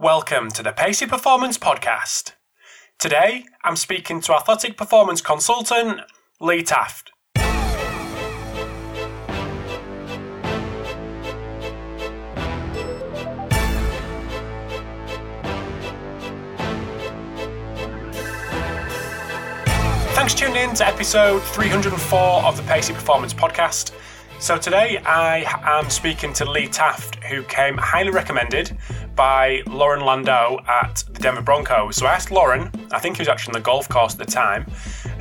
Welcome to the Pacey Performance Podcast. Today, I'm speaking to athletic performance consultant Lee Taft. Thanks for tuning in to episode 304 of the Pacey Performance Podcast. So today I am speaking to Lee Taft, who came highly recommended by Loren Landow at the Denver Broncos. So I asked Loren, I think he was actually on the golf course at the time,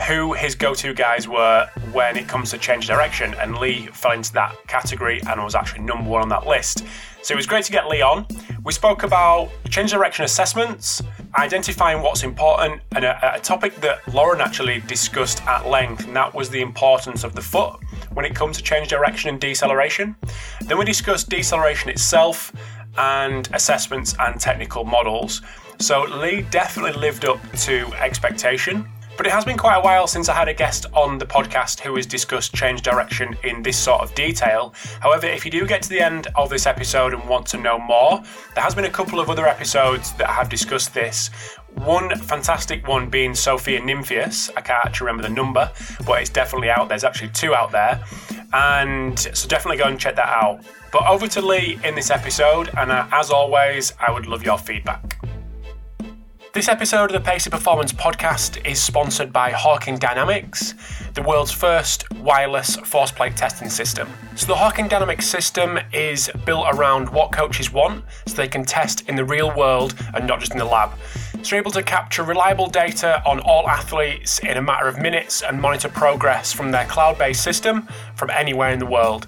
who his go-to guys were when it comes to change direction, and Lee fell into that category and was actually number one on that list. So it was great to get Lee on. We spoke about change direction assessments, identifying what's important, and a, a topic that Loren actually discussed at length, and that was the importance of the foot when it comes to change direction and deceleration. Then we discussed deceleration itself and assessments and technical models. So Lee definitely lived up to expectation. But it has been quite a while since I had a guest on the podcast who has discussed change direction in this sort of detail. However, if you do get to the end of this episode and want to know more, there has been a couple of other episodes that have discussed this. One fantastic one being Sophia Nimphius. I can't actually remember the number, but it's definitely out. There's actually two out there. And so definitely go and check that out. But over to Lee in this episode, and uh, as always, I would love your feedback. This episode of the Pacey Performance podcast is sponsored by Hawkin Dynamics, the world's first wireless force plate testing system. So, the Hawkin Dynamics system is built around what coaches want so they can test in the real world and not just in the lab. So, you're able to capture reliable data on all athletes in a matter of minutes and monitor progress from their cloud based system from anywhere in the world.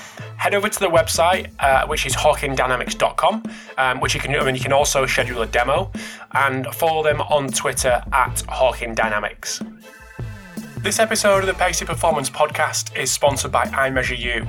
head over to the website, uh, which is hawkindynamics.com, um, which you can, I mean, you can also schedule a demo, and follow them on Twitter at hawkindynamics. This episode of the Pacey Performance Podcast is sponsored by iMeasureU.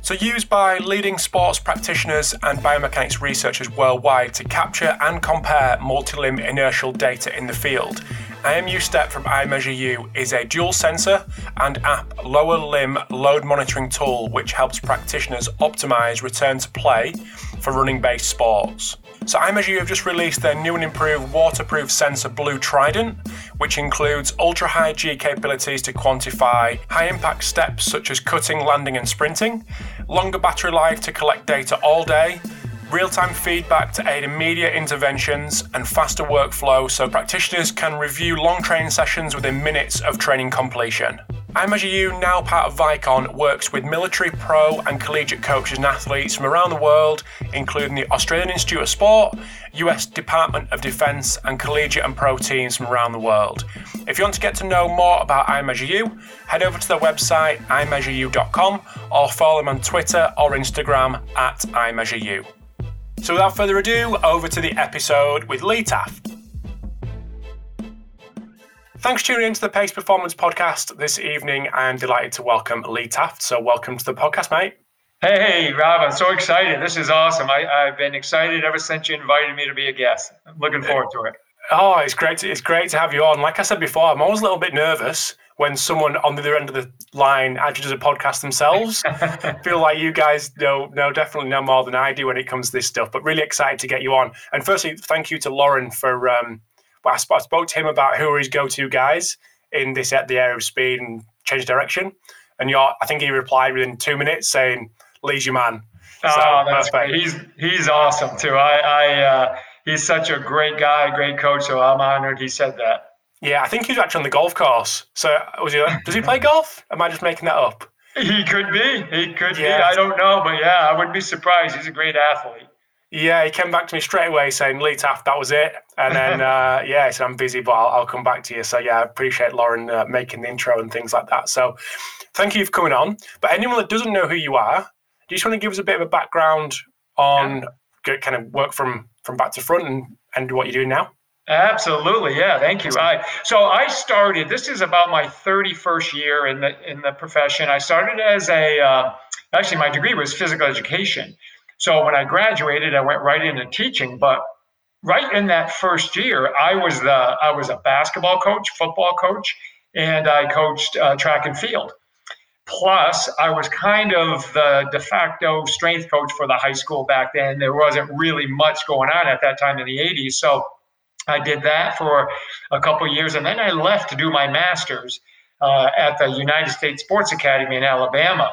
So, used by leading sports practitioners and biomechanics researchers worldwide to capture and compare multi limb inertial data in the field. IMU Step from iMeasureU is a dual sensor and app lower limb load monitoring tool which helps practitioners optimize return to play for running based sports. So, iMeasureU have just released their new and improved waterproof sensor Blue Trident, which includes ultra high G capabilities to quantify high impact steps such as cutting, landing, and sprinting, longer battery life to collect data all day real time feedback to aid immediate interventions, and faster workflow so practitioners can review long training sessions within minutes of training completion. iMeasureU, now part of Vicon, works with military, pro, and collegiate coaches and athletes from around the world, including the Australian Institute of Sport, US Department of Defense, and collegiate and pro teams from around the world. If you want to get to know more about iMeasureU, head over to their website, iMeasureU.com, or follow them on Twitter or Instagram at iMeasureU. So without further ado, over to the episode with Lee Taft. Thanks for tuning into the Pacey Performance Podcast this evening. I'm delighted to welcome Lee Taft. So welcome to the podcast, mate. Hey, Rob, I'm so excited. This is awesome. I, have been excited ever since you invited me to be a guest. I'm looking forward to it. Oh, it's great. To, it's great to have you on. Like I said before, I'm always a little bit nervous when someone on the other end of the line actually does a podcast themselves. I feel like you guys know, know definitely know more than I do when it comes to this stuff. But really excited to get you on. And firstly, thank you to Loren for. Um, well, I spoke to him about who are his go-to guys in this at the area of speed and change direction. And you I think he replied within two minutes saying, "Lee's your man." So, oh, that's perfect. great. He's he's awesome too. I, I uh, he's such a great guy, great coach. So I'm honored he said that. Yeah, I think he was actually on the golf course. So was he? Does he play golf? Am I just making that up? He could be. He could yeah. be. I don't know, but yeah, I wouldn't be surprised. He's a great athlete. Yeah, he came back to me straight away saying, Lee Taft, that was it. And then, uh, yeah, he said, I'm busy, but I'll, I'll, come back to you. So, yeah, I appreciate Loren uh, making the intro and things like that. So, thank you for coming on. But anyone that doesn't know who you are, do you just want to give us a bit of a background on yeah. kind of work from, from back to front and, and what you're doing now? Absolutely, yeah. Thank you. I, so I started. This is about my 31st year in the in the profession. I started as a uh, actually my degree was physical education. So when I graduated, I went right into teaching. But right in that first year, I was the I was a basketball coach, football coach, and I coached uh, track and field. Plus, I was kind of the de facto strength coach for the high school back then. There wasn't really much going on at that time in the 80s. So I did that for a couple years, and then I left to do my master's uh, at the United States Sports Academy in Alabama.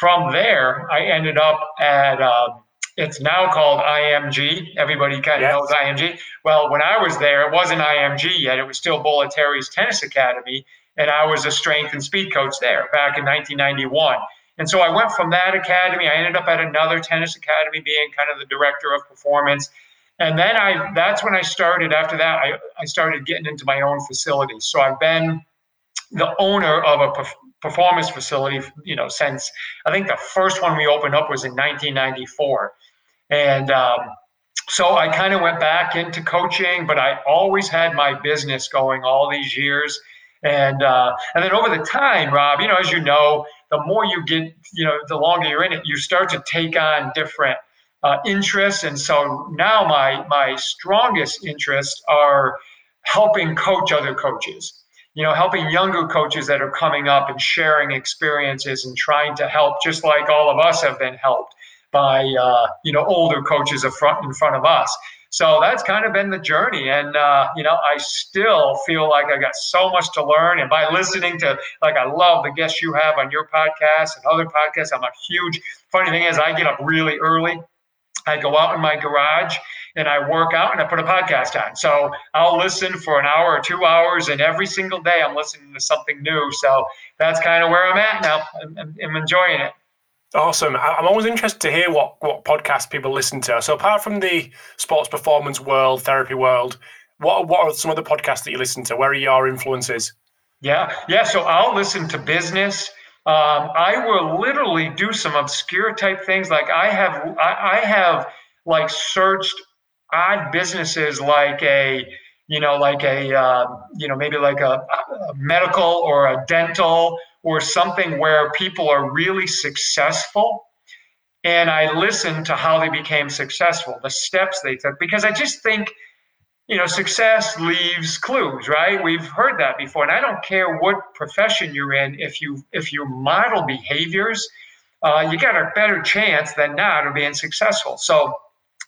From there, I ended up at uh, it's now called IMG. Everybody kind of yes. knows IMG. Well, when I was there, it wasn't IMG yet. It was still Bollettieri's Tennis Academy, and I was a strength and speed coach there back in 1991. And so I went from that academy. I ended up at another tennis academy, being kind of the director of performance. And then I that's when I started. After that, I, I started getting into my own facility. So I've been the owner of a performance facility, you know, since I think the first one we opened up was in 1994. And um, so I kind of went back into coaching, but I always had my business going all these years. And uh, and then over the time, Rob, you know, as you know, the more you get, you know, the longer you're in it, you start to take on different uh, interests. And so now my my strongest interests are helping coach other coaches. You know, helping younger coaches that are coming up and sharing experiences and trying to help, just like all of us have been helped by uh, you know older coaches in front in front of us. So that's kind of been the journey, and uh, you know I still feel like I got so much to learn. And by listening to like I love the guests you have on your podcast and other podcasts, I'm a huge. Funny thing is, I get up really early. I go out in my garage and I work out and I put a podcast on. So I'll listen for an hour or two hours, and every single day I'm listening to something new. So that's kind of where I'm at now. I'm, I'm enjoying it. Awesome. I'm always interested to hear what, what podcasts people listen to. So, apart from the sports performance world, therapy world, what, what are some of the podcasts that you listen to? Where are your influences? Yeah, yeah. So, I'll listen to business. Um, I will literally do some obscure type things. Like I have, I, I have like searched odd businesses like a, you know, like a, uh, you know, maybe like a, a medical or a dental or something where people are really successful and I listen to how they became successful, the steps they took, because I just think, you know, success leaves clues, right? We've heard that before, and I don't care what profession you're in. If you if you model behaviors, uh, you got a better chance than not of being successful. So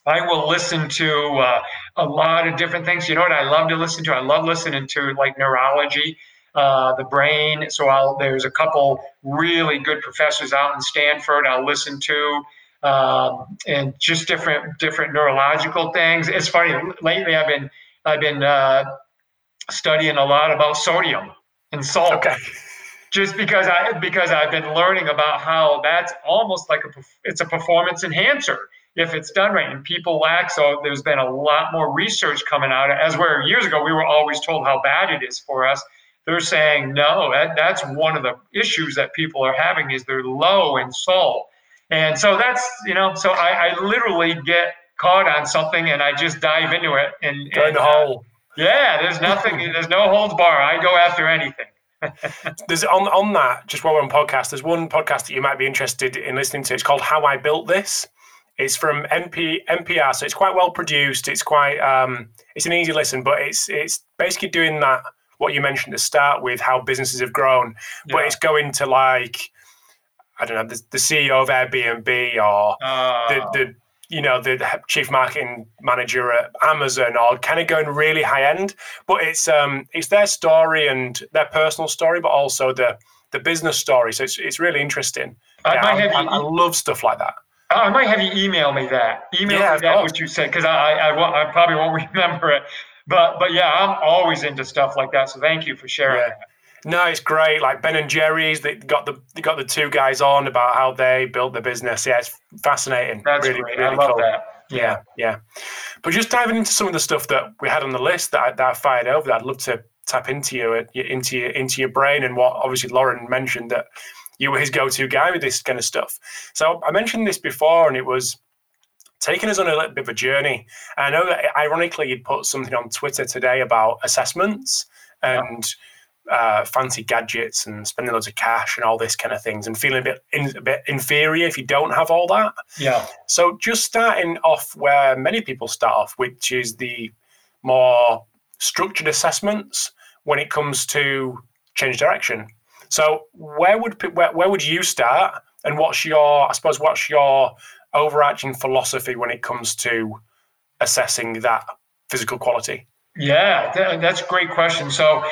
I will listen to uh, a lot of different things. You know what I love to listen to? I love listening to like neurology uh, the brain. So I'll, there's a couple really good professors out in Stanford I'll listen to. Um, and just different different neurological things. It's funny. Lately, I've been I've been uh, studying a lot about sodium and salt. Okay. Just because I because I've been learning about how that's almost like a it's a performance enhancer if it's done right and people lack so there's been a lot more research coming out as where years ago we were always told how bad it is for us they're saying no that, that's one of the issues that people are having is they're low in salt and so that's you know so i, I literally get caught on something and i just dive into it and in the hole. yeah there's nothing there's no holds bar. I go after anything. There's on on that just while we're on podcast there's one podcast that you might be interested in listening to. It's called how i built this. It's from npr so it's quite well produced. It's quite um, it's an easy listen but it's it's basically doing that what you mentioned to start with, how businesses have grown, yeah. but it's going to like I don't know the, the CEO of Airbnb or the the you know the chief marketing manager at Amazon or kind of going really high end. But it's um it's their story and their personal story, but also the the business story. So it's it's really interesting. I, yeah, I, I, I love stuff like that. I might have you email me that. Email yeah, me that what you said because I, I, I, I, probably won't remember it but but yeah, I'm always into stuff like that. So thank you for sharing yeah. that. No, it's great. Like Ben and Jerry's, they got the they got the two guys on about how they built the business. Yeah, it's fascinating. That's really, great. Really I love cool. that. Yeah, yeah. But just diving into some of the stuff that we had on the list that I, that I fired over, that I'd love to tap into you into your into your brain and what obviously Loren mentioned that you were his go-to guy with this kind of stuff. So I mentioned this before, and it was taken us on a little bit of a journey. And I know that ironically you'd put something on Twitter today about assessments and uh, fancy gadgets and spending loads of cash and all this kind of things and feeling a bit in, a bit inferior if you don't have all that. Yeah. So just starting off where many people start off, which is the more structured assessments when it comes to change direction. So where would where, where would you start, and what's your I suppose what's your overarching philosophy when it comes to assessing that physical quality? Yeah, that's a great question. So,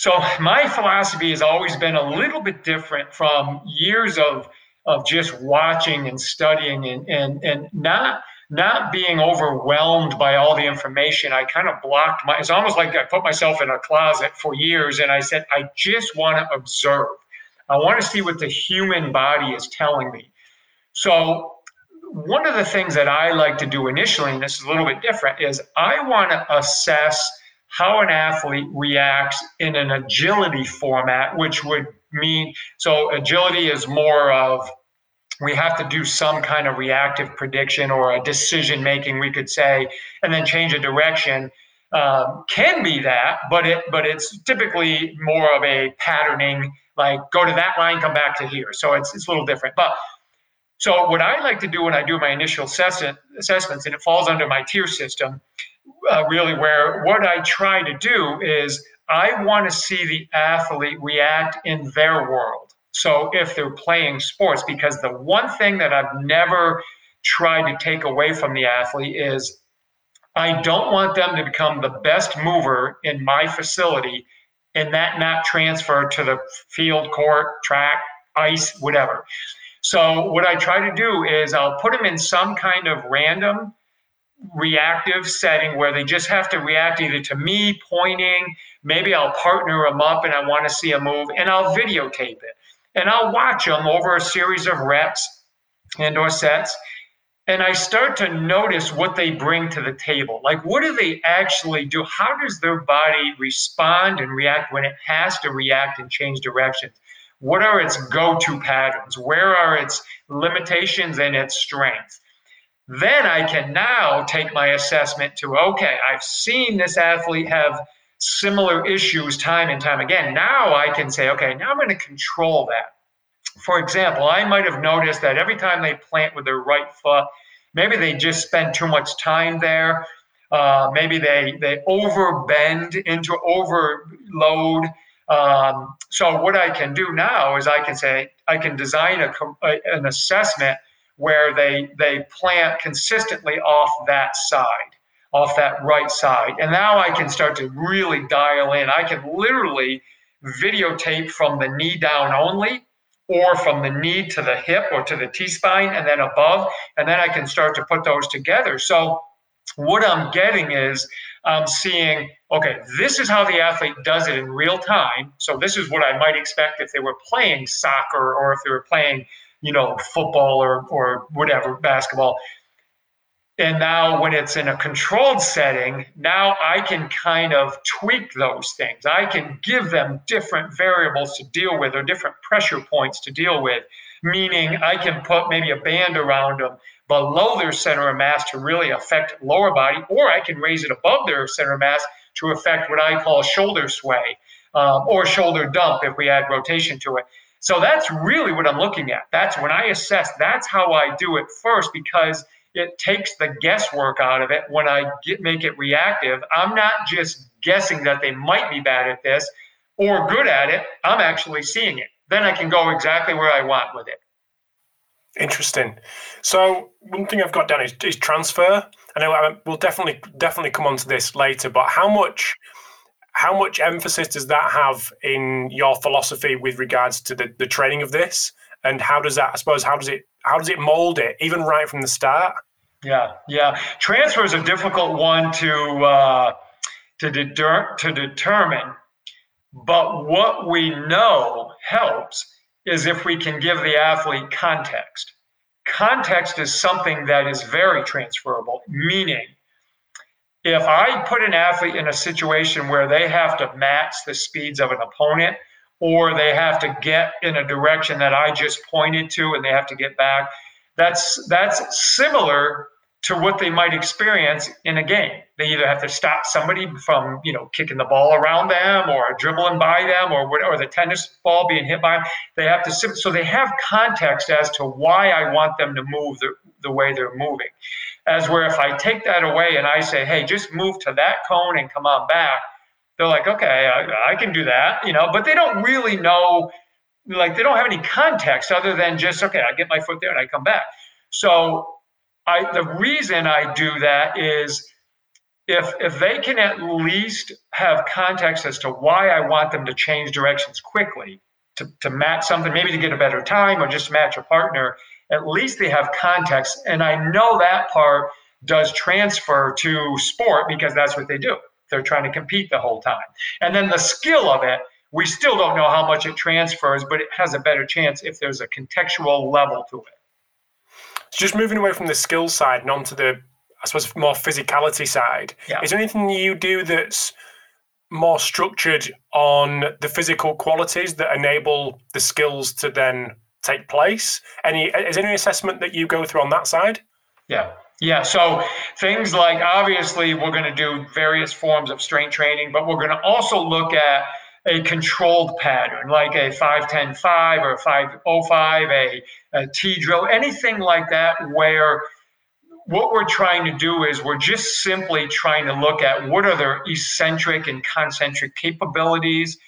so my philosophy has always been a little bit different from years of of just watching and studying and and and not not being overwhelmed by all the information. I kind of blocked my. It's almost like I put myself in a closet for years, and I said I just want to observe. I want to see what the human body is telling me. So one of the things that I like to do initially, and this is a little bit different, is I want to assess how an athlete reacts in an agility format, which would mean so agility is more of we have to do some kind of reactive prediction or a decision making, we could say, and then change a direction. Um, can be that, but it but it's typically more of a patterning, like go to that line, come back to here. So it's it's a little different. But so what I like to do when I do my initial assessment, assessments, and it falls under my tier system, uh, really where what I try to do is I want to see the athlete react in their world. So if they're playing sports, because the one thing that I've never tried to take away from the athlete is I don't want them to become the best mover in my facility and that not transfer to the field, court, track, ice, whatever. So what I try to do is I'll put them in some kind of random reactive setting where they just have to react either to me pointing, maybe I'll partner them up and I want to see a move and I'll videotape it. And I'll watch them over a series of reps and or sets and I start to notice what they bring to the table. Like, what do they actually do? How does their body respond and react when it has to react and change directions? What are its go to patterns? Where are its limitations and its strengths? Then I can now take my assessment to okay, I've seen this athlete have similar issues time and time again. Now I can say, okay, now I'm going to control that. For example, I might have noticed that every time they plant with their right foot, maybe they just spend too much time there. Uh, maybe they they overbend into overload um, so what I can do now is I can say I can design a, an assessment where they they plant consistently off that side, off that right side, and now I can start to really dial in. I can literally videotape from the knee down only, or from the knee to the hip or to the T spine, and then above, and then I can start to put those together. So what I'm getting is I'm seeing, okay, this is how the athlete does it in real time. So this is what I might expect if they were playing soccer or if they were playing, you know, football or, or whatever, basketball. And now when it's in a controlled setting, now I can kind of tweak those things. I can give them different variables to deal with or different pressure points to deal with, meaning I can put maybe a band around them below their center of mass to really affect lower body, or I can raise it above their center of mass to affect what I call shoulder sway um, or shoulder dump if we add rotation to it. So that's really what I'm looking at. That's when I assess, that's how I do it first because it takes the guesswork out of it when I get, make it reactive. I'm not just guessing that they might be bad at this or good at it, I'm actually seeing it. Then I can go exactly where I want with it. Interesting. So one thing I've got down is, is transfer. I know I, we'll definitely definitely come on to this later, but how much how much emphasis does that have in your philosophy with regards to the, the training of this? And how does that I suppose how does it how does it mold it even right from the start? Yeah, yeah. Transfer is a difficult one to uh, to deter- to determine, but what we know helps is if we can give the athlete context. Context is something that is very transferable, meaning, if I put an athlete in a situation where they have to match the speeds of an opponent, or they have to get in a direction that I just pointed to and they have to get back, that's that's similar to what they might experience in a game. They either have to stop somebody from, you know, kicking the ball around them or dribbling by them or or the tennis ball being hit by them. They have to so they have context as to why I want them to move the, the way they're moving. As where if I take that away and I say, hey, just move to that cone and come on back, they're like, okay, I, I can do that, you know, but they don't really know, like they don't have any context other than just, okay, I get my foot there and I come back. So I the reason I do that is if if they can at least have context as to why I want them to change directions quickly to, to match something, maybe to get a better time or just match a partner, at least they have context. And I know that part does transfer to sport because that's what they do. They're trying to compete the whole time. And then the skill of it, we still don't know how much it transfers, but it has a better chance if there's a contextual level to it. Just moving away from the skill side and onto the, I suppose, more physicality side. Yeah. Is there anything you do that's more structured on the physical qualities that enable the skills to then take place? Any is any assessment that you go through on that side? Yeah. Yeah, so things like obviously we're going to do various forms of strength training, but we're going to also look at a controlled pattern like a 5-10-5 or a 5-0-5, a, a T drill, anything like that where what we're trying to do is we're just simply trying to look at what are their eccentric and concentric capabilities.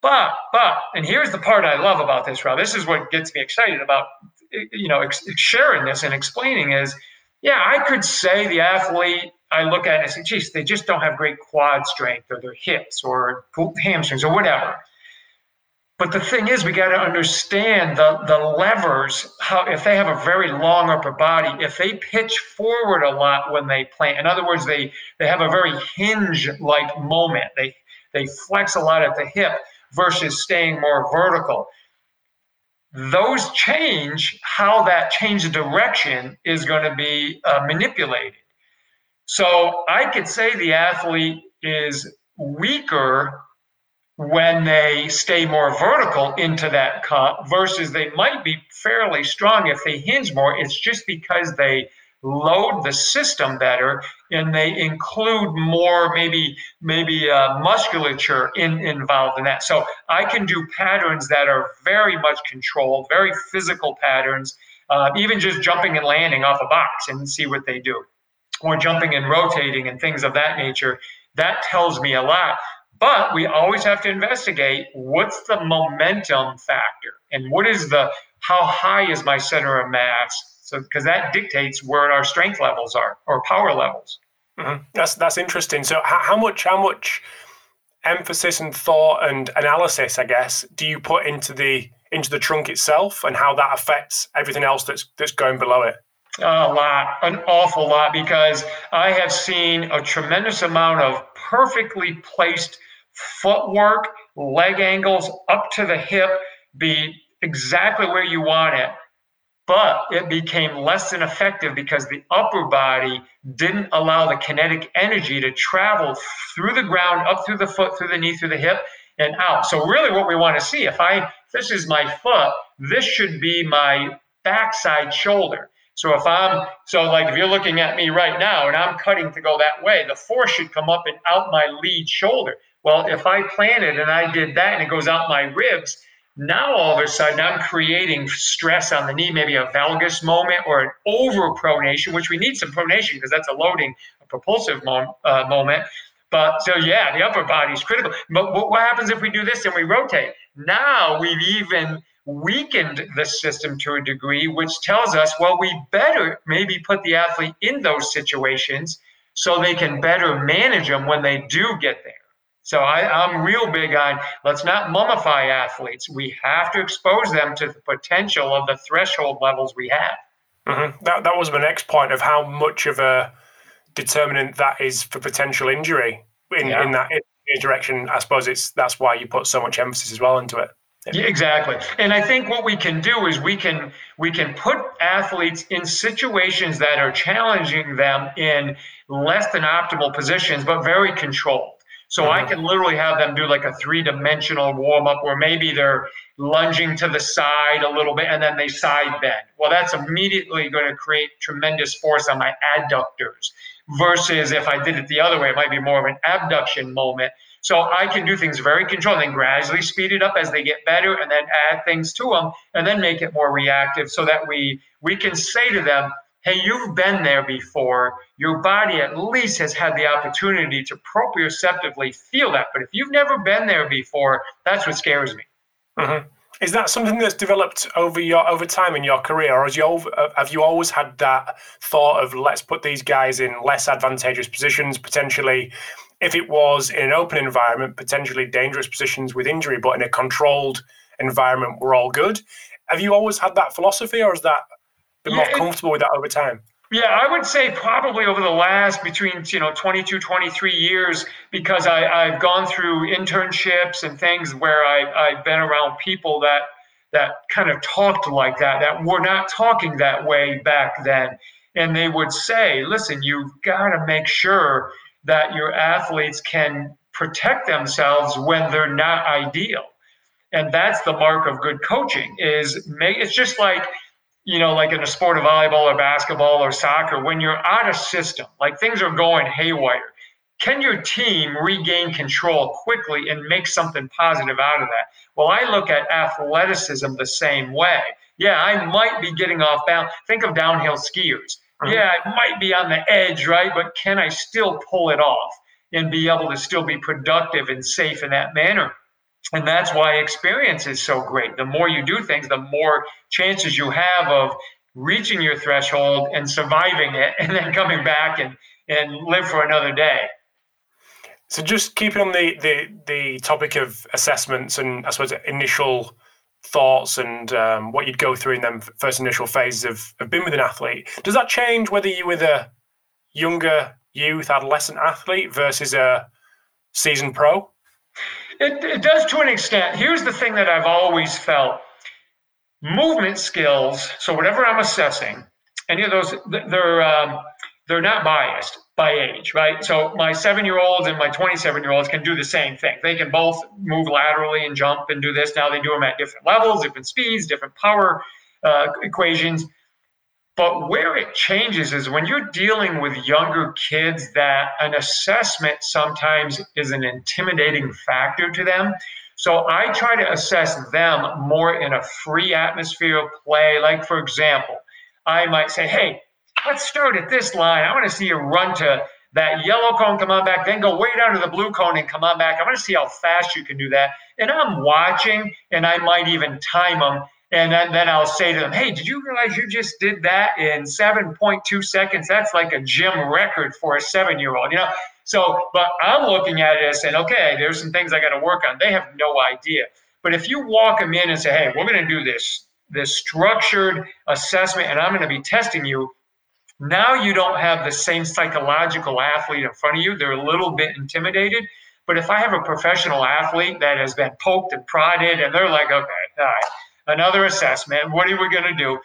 But, but, and here's the part I love about this, Rob. This is what gets me excited about, you know, sharing this and explaining is, yeah, I could say the athlete I look at and say, geez, they just don't have great quad strength or their hips or hamstrings or whatever. But the thing is, we got to understand the, the levers, how if they have a very long upper body, if they pitch forward a lot when they plant, in other words, they, they have a very hinge-like moment. They they flex a lot at the hip versus staying more vertical. Those change, how that change of direction is going to be uh, manipulated. So I could say the athlete is weaker when they stay more vertical into that cut versus they might be fairly strong if they hinge more. It's just because they load the system better and they include more maybe maybe uh, musculature in, involved in that so i can do patterns that are very much controlled very physical patterns uh, even just jumping and landing off a box and see what they do or jumping and rotating and things of that nature, that tells me a lot. But we always have to investigate what's the momentum factor and what is the how high is my center of mass? So because that dictates where our strength levels are or power levels. Mm-hmm. That's that's interesting. So how, how much how much emphasis and thought and analysis, I guess, do you put into the into the trunk itself and how that affects everything else that's that's going below it? A lot, an awful lot, because I have seen a tremendous amount of perfectly placed footwork, leg angles up to the hip be exactly where you want it. But it became less than effective because the upper body didn't allow the kinetic energy to travel through the ground, up through the foot, through the knee, through the hip, and out. So, really, what we want to see if I, this is my foot, this should be my backside shoulder. So if I'm so like if you're looking at me right now and I'm cutting to go that way, the force should come up and out my lead shoulder. Well, if I planted and I did that and it goes out my ribs, now all of a sudden I'm creating stress on the knee, maybe a valgus moment or an overpronation, which we need some pronation because that's a loading, a propulsive mo- uh, moment. But so yeah, the upper body is critical. But what happens if we do this and we rotate? Now we've even weakened the system to a degree, which tells us, well, we better maybe put the athlete in those situations so they can better manage them when they do get there. So I, am real big on let's not mummify athletes. We have to expose them to the potential of the threshold levels we have. Mm-hmm. That, that was my next point of how much of a determinant that is for potential injury in, yeah. in that direction. I suppose it's that's why you put so much emphasis as well into it. Yeah, exactly. And I think what we can do is we can we can put athletes in situations that are challenging them in less than optimal positions, but very controlled. So. I uh-huh. can literally have them do like a three dimensional warm up where maybe they're lunging to the side a little bit and then they side bend. Well, that's immediately going to create tremendous force on my adductors versus if I did it the other way, it might be more of an abduction moment. So I can do things very controlled and gradually speed it up as they get better and then add things to them and then make it more reactive so that we we can say to them, hey, you've been there before. Your body at least has had the opportunity to proprioceptively feel that. But if you've never been there before, that's what scares me. Mm-hmm. Is that something that's developed over your over time in your career, or you, uh, have you always had that thought of let's put these guys in less advantageous positions, potentially, if it was in an open environment, potentially dangerous positions with injury, but in a controlled environment, we're all good. Have you always had that philosophy, or has that been yeah, more comfortable with that over time? Yeah, I would say probably over the last between you know 22, 23 years because I, I've gone through internships and things where I, I've been around people that that kind of talked like that, that were not talking that way back then. And they would say, listen, you've got to make sure that your athletes can protect themselves when they're not ideal. And that's the mark of good coaching is make it's just like you know, like in a sport of volleyball or basketball or soccer, when you're out of system, like things are going haywire, can your team regain control quickly and make something positive out of that? Well, I look at athleticism the same way. Yeah, I might be getting off balance. Think of downhill skiers. Mm-hmm. Yeah, I might be on the edge, right? But can I still pull it off and be able to still be productive and safe in that manner? And that's why experience is so great. The more you do things, the more chances you have of reaching your threshold and surviving it and then coming back and, and live for another day. So just keeping on the, the, the topic of assessments and I suppose initial thoughts and um, what you'd go through in them first initial phases of, of being with an athlete, does that change whether you're with a younger youth adolescent athlete versus a seasoned pro? It, it does to an extent. Here's the thing that I've always felt movement skills. So, whatever I'm assessing, any of those, they're, um, they're not biased by age, right? So, my seven year olds and my 27 year olds can do the same thing. They can both move laterally and jump and do this. Now, they do them at different levels, different speeds, different power uh, equations. But where it changes is when you're dealing with younger kids, that an assessment sometimes is an intimidating factor to them. So I try to assess them more in a free atmosphere of play. Like, for example, I might say, hey, let's start at this line. I want to see you run to that yellow cone, come on back, then go way down to the blue cone and come on back. I want to see how fast you can do that. And I'm watching, and I might even time them and then, then I'll say to them, hey, did you realize you just did that in 7.2 seconds? That's like a gym record for a seven year old, you know? So, but I'm looking at it and saying, okay, there's some things I got to work on. They have no idea. But if you walk them in and say, hey, we're going to do this, this structured assessment, and I'm going to be testing you, now you don't have the same psychological athlete in front of you. They're a little bit intimidated. But if I have a professional athlete that has been poked and prodded and they're like, okay, all right, another assessment. What are we going to do?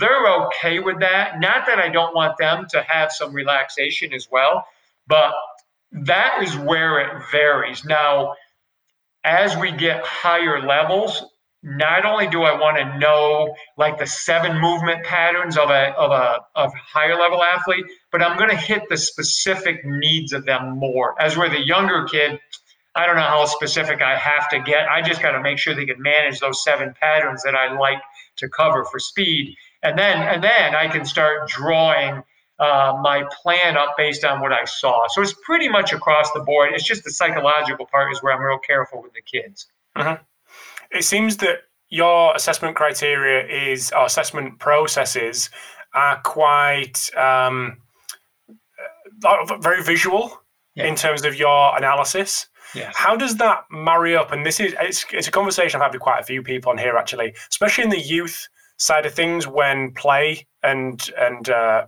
They're okay with that. Not that I don't want them to have some relaxation as well, but that is where it varies. Now, as we get higher levels, not only do I want to know like the seven movement patterns of a of a of higher level athlete, but I'm going to hit the specific needs of them more. As with a younger kid, I don't know how specific I have to get. I just got to make sure they can manage those seven patterns that I like to cover for speed, and then and then I can start drawing uh, my plan up based on what I saw. So it's pretty much across the board. It's just the psychological part is where I'm real careful with the kids. Mm-hmm. It seems that your assessment criteria is or assessment processes are quite um, uh, very visual yeah. in terms of your analysis. Yes. How does that marry up? And this is it's, it's a conversation I've had with quite a few people on here actually, especially in the youth side of things when play and and uh,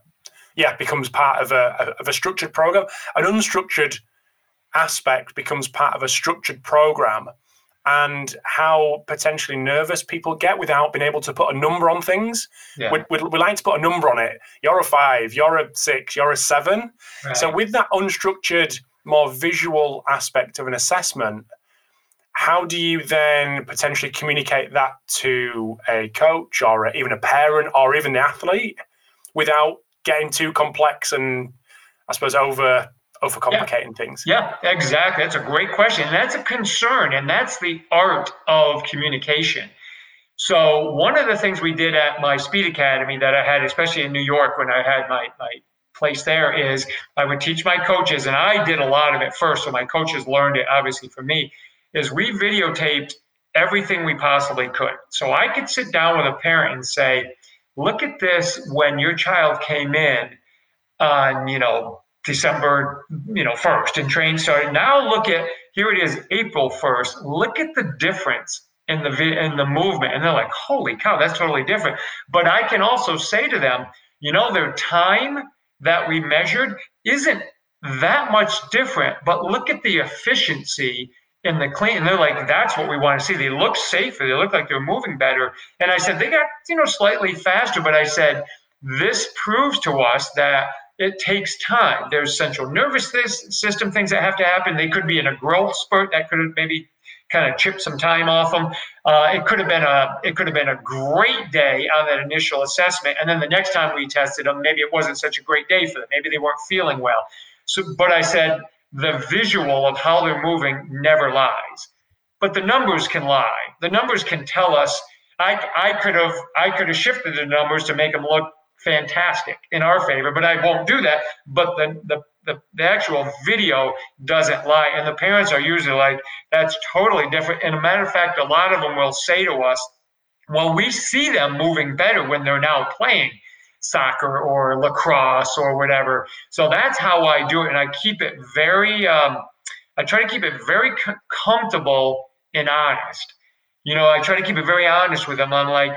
yeah becomes part of a of a structured program. An unstructured aspect becomes part of a structured program and how potentially nervous people get without being able to put a number on things. Yeah. We, we, we, like to put a number on it. You're a five, you're a six, you're a seven. Right. So with that unstructured more visual aspect of an assessment, how do you then potentially communicate that to a coach or even a parent or even the athlete without getting too complex and I suppose over overcomplicating yeah. things? Yeah, exactly. That's a great question. And that's a concern, and that's the art of communication. So one of the things we did at my speed academy that I had, especially in New York when I had my, my place there, is I would teach my coaches, and I did a lot of it first, so my coaches learned it obviously from me, is we videotaped everything we possibly could. So I could sit down with a parent and say, look at this when your child came in on, you know, December, you know, 1st and train started. Now look at, here it is, April 1st. Look at the difference in the in the movement and they're like holy cow that's totally different but i can also say to them you know their time that we measured isn't that much different but look at the efficiency in the clean and they're like that's what we want to see. They look safer they look like they're moving better. And i said they got you know slightly faster but i said this proves to us that it takes time. There's central nervous system things that have to happen. They could be in a growth spurt that could have maybe kind of chip some time off them. Uh, it could have been a it could have been a great day on that initial assessment, and then the next time we tested them, maybe it wasn't such a great day for them. Maybe they weren't feeling well. So, but I said the visual of how they're moving never lies, but the numbers can lie. The numbers can tell us. I, I could have I could have shifted the numbers to make them look fantastic in our favor, but I won't do that. But the the the, the actual video doesn't lie. And the parents are usually like, that's totally different. And a matter of fact, a lot of them will say to us, well, we see them moving better when they're now playing soccer or lacrosse or whatever. So that's how I do it. And I keep it very, um, I try to keep it very c- comfortable and honest. You know, I try to keep it very honest with them. I'm like,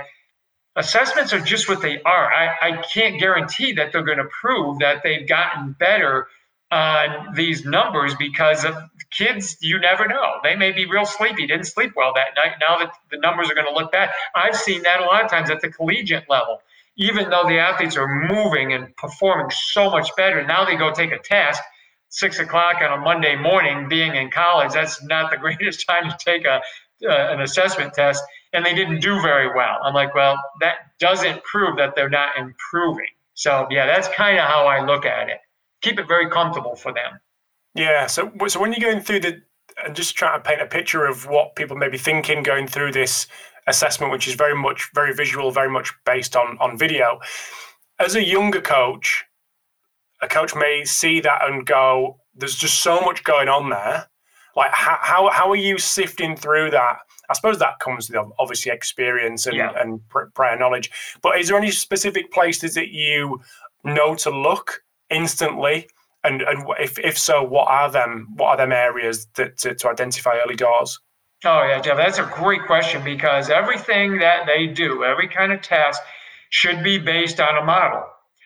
assessments are just what they are. I, I can't guarantee that they're going to prove that they've gotten better on these numbers because of kids, you never know. They may be real sleepy, didn't sleep well that night. Now that the numbers are going to look bad. I've seen that a lot of times at the collegiate level. Even though the athletes are moving and performing so much better, now they go take a test, six o'clock on a Monday morning, being in college, that's not the greatest time to take a, uh, an assessment test, and they didn't do very well. I'm like, well, that doesn't prove that they're not improving. So, yeah, that's kind of how I look at it keep it very comfortable for them. Yeah. So, so when you're going through the, and just trying to paint a picture of what people may be thinking going through this assessment, which is very much very visual, very much based on on video. As a younger coach, a coach may see that and go, "There's just so much going on there." Like, how how, how are you sifting through that? I suppose that comes with obviously experience and, yeah. and prior knowledge. But is there any specific places that you know to look instantly? And and if if so, what are them? What are them areas that to, to identify early doors? Oh yeah, Jeff, that's a great question because everything that they do, every kind of test, should be based on a model.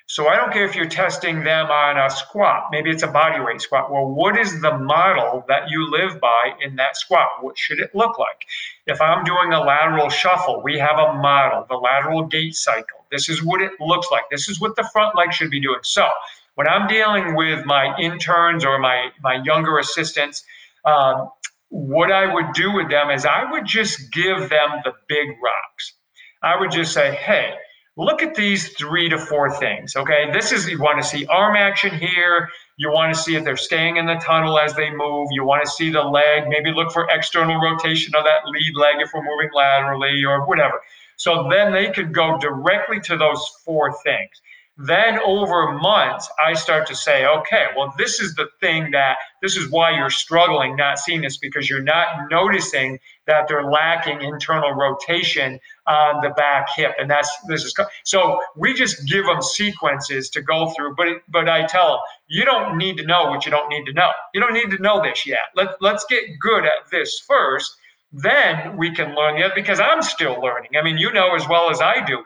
So I don't care if you're testing them on a squat, maybe it's a body weight squat. Well, what is the model that you live by in that squat? What should it look like? If I'm doing a lateral shuffle, we have a model, the lateral gait cycle. This is what it looks like. This is what the front leg should be doing. So when I'm dealing with my interns or my, my younger assistants, um, what I would do with them is I would just give them the big rocks. I would just say, hey, look at these three to four things. Okay, this is you want to see arm action here. You want to see if they're staying in the tunnel as they move. You want to see the leg. Maybe look for external rotation of that lead leg if we're moving laterally or whatever. So then they could go directly to those four things. Then over months, I start to say, okay, well, this is the thing that this is why you're struggling not seeing this because you're not noticing that they're lacking internal rotation on the back hip. And that's this is so we just give them sequences to go through. But but I tell them, you don't need to know what you don't need to know. You don't need to know this yet. Let, let's get good at this first. Then we can learn other because I'm still learning. I mean, you know as well as I do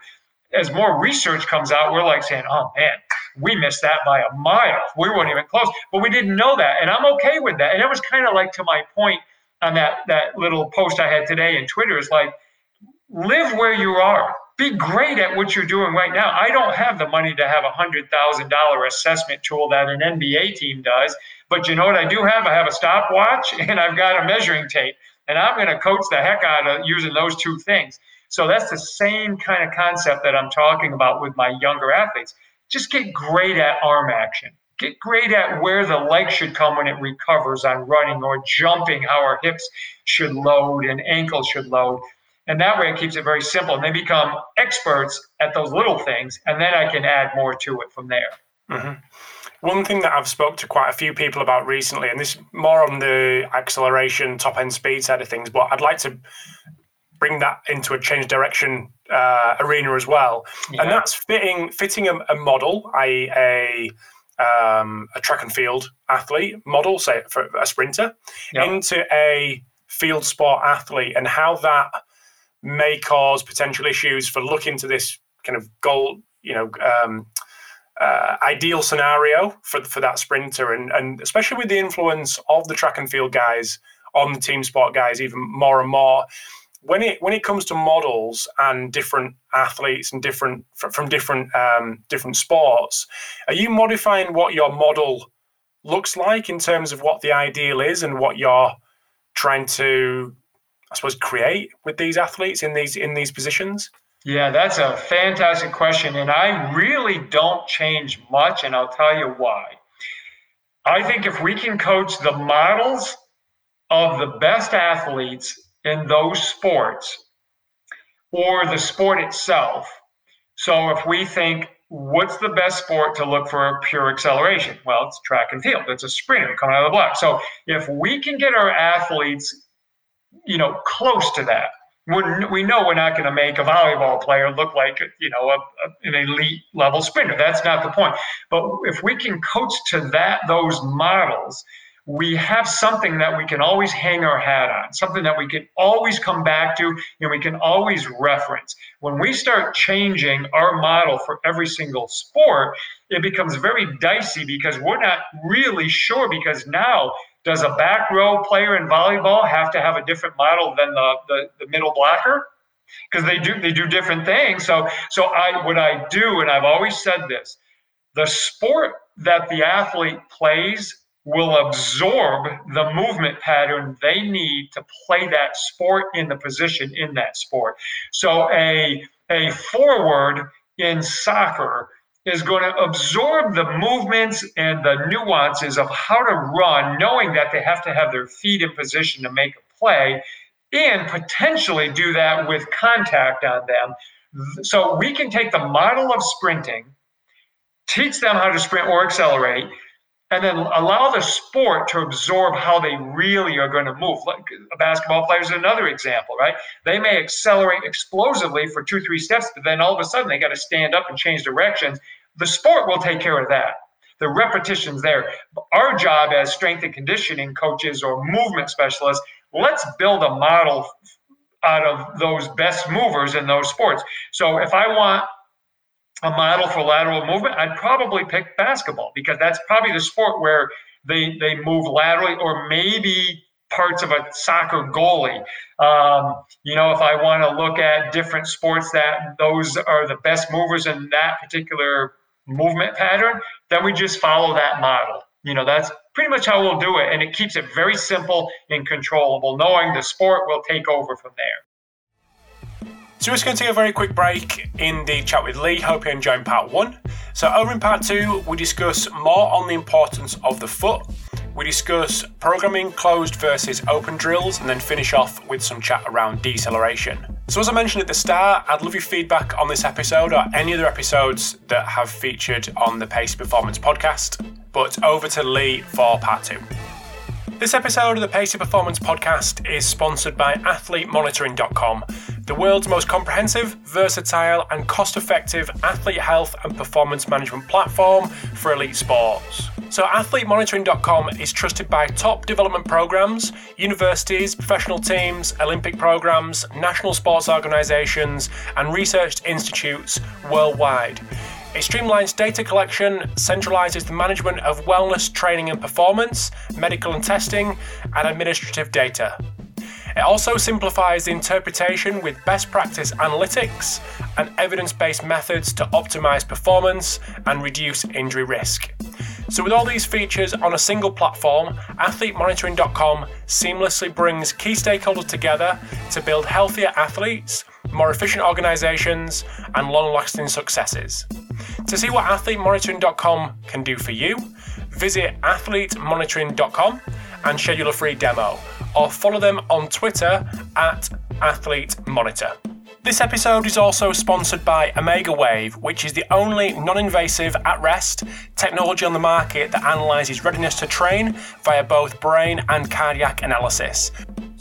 as more research comes out, we're like saying, oh man, we missed that by a mile. We weren't even close, but we didn't know that. And I'm okay with that. And it was kind of like to my point on that, that little post I had today in Twitter is like, live where you are. Be great at what you're doing right now. I don't have the money to have a $100,000 assessment tool that an NBA team does, But you know what I do have? I have a stopwatch and I've got a measuring tape. And I'm going to coach the heck out of using those two things. So that's the same kind of concept that I'm talking about with my younger athletes. Just get great at arm action. Get great at where the leg should come when it recovers on running or jumping, how our hips should load and ankles should load. And that way it keeps it very simple. And they become experts at those little things. And then I can add more to it from there. Mm-hmm. One thing that I've spoke to quite a few people about recently, and this more on the acceleration, top end speed side of things, but I'd like to bring that into a change direction uh, arena as well, yeah. and that's fitting fitting a, a model, i.e., a um, a track and field athlete model, say for a sprinter, yeah. into a field sport athlete, and how that may cause potential issues for looking to this kind of goal, you know. Um, uh, ideal scenario for for that sprinter, and and especially with the influence of the track and field guys on the team sport guys, even more and more when it when it comes to models and different athletes and different from different um, different sports, are you modifying what your model looks like in terms of what the ideal is and what you're trying to, I suppose, create with these athletes in these in these positions? Yeah, that's a fantastic question, and I really don't change much, and I'll tell you why. I think if we can coach the models of the best athletes in those sports or the sport itself. So if we think, what's the best sport to look for pure acceleration? Well, it's track and field. It's a sprinter coming out of the block. So if we can get our athletes, you know, close to that, we know we're not going to make a volleyball player look like you know a, a, an elite level sprinter. That's not the point. But if we can coach to that those models, we have something that we can always hang our hat on, something that we can always come back to and we can always reference. When we start changing our model for every single sport, it becomes very dicey because we're not really sure. Because now, does a back row player in volleyball have to have a different model than the, the, the middle blocker? Because they do they do different things. So so I what I do, and I've always said this, the sport that the athlete plays will absorb the movement pattern they need to play that sport in the position in that sport. So a, a forward in soccer is going to absorb the movements and the nuances of how to run, knowing that they have to have their feet in position to make a play and potentially do that with contact on them. So we can take the model of sprinting, teach them how to sprint or accelerate, and then allow the sport to absorb how they really are going to move. Like a basketball player is another example, right? They may accelerate explosively for two, three steps, but then all of a sudden they got to stand up and change directions. The sport will take care of that. The repetition's there. Our job as strength and conditioning coaches or movement specialists, let's build a model out of those best movers in those sports. So if I want a model for lateral movement, I'd probably pick basketball because that's probably the sport where they they move laterally, or maybe parts of a soccer goalie. Um, you know, if I want to look at different sports that those are the best movers in that particular movement pattern, then we just follow that model. You know, that's pretty much how we'll do it, and it keeps it very simple and controllable, knowing the sport will take over from there. So we're just going to take a very quick break in the chat with Lee. Hope you're enjoying part one. So over in part two, we discuss more on the importance of the foot. We discuss programming closed versus open drills and then finish off with some chat around deceleration. So, as I mentioned at the start, I'd love your feedback on this episode or any other episodes that have featured on the Pacey Performance podcast. But over to Lee for part two. This episode of the Pacey Performance Podcast is sponsored by AthleteMonitoring.com, the world's most comprehensive, versatile, and cost effective athlete health and performance management platform for elite sports. So, AthleteMonitoring.com is trusted by top development programs, universities, professional teams, Olympic programs, national sports organizations, and research institutes worldwide. It streamlines data collection, centralizes the management of wellness, training and performance, medical and testing, and administrative data. It also simplifies the interpretation with best practice analytics and evidence based methods to optimize performance and reduce injury risk. So, with all these features on a single platform, athletemonitoring.com seamlessly brings key stakeholders together to build healthier athletes, more efficient organizations, and long lasting successes. To see what athletemonitoring.com can do for you, visit athletemonitoring.com and schedule a free demo, or follow them on Twitter at athletemonitor. This episode is also sponsored by OmegaWave, which is the only non invasive at rest technology on the market that analyzes readiness to train via both brain and cardiac analysis.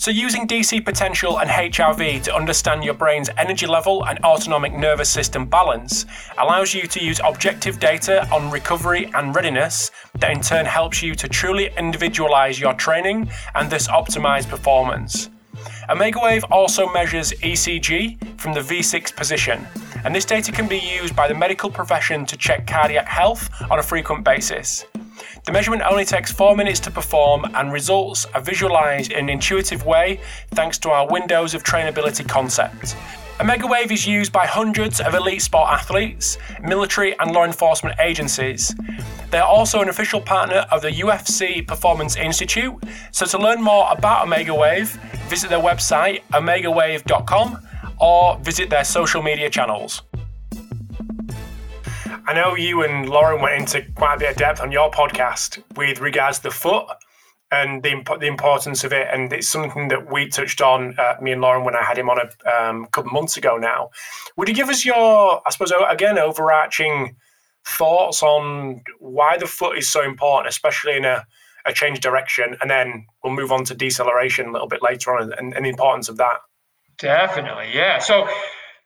So, using DC potential and HRV to understand your brain's energy level and autonomic nervous system balance allows you to use objective data on recovery and readiness that in turn helps you to truly individualize your training and thus optimize performance. OmegaWave also measures ECG from the V6 position, and this data can be used by the medical profession to check cardiac health on a frequent basis. The measurement only takes 4 minutes to perform, and results are visualized in an intuitive way thanks to our windows of trainability concept. OmegaWave is used by hundreds of elite sport athletes, military, and law enforcement agencies. They are also an official partner of the UFC Performance Institute. So, to learn more about OmegaWave, visit their website, omegawave.com, or visit their social media channels. I know you and Loren went into quite a bit of depth on your podcast with regards to the foot and the the importance of it, and it's something that we touched on, uh, me and Loren, when I had him on a um, couple months ago. Now, would you give us your, I suppose, again, overarching thoughts on why the foot is so important, especially in a, a change direction, and then we'll move on to deceleration a little bit later on, and, and the importance of that. Definitely, yeah. So.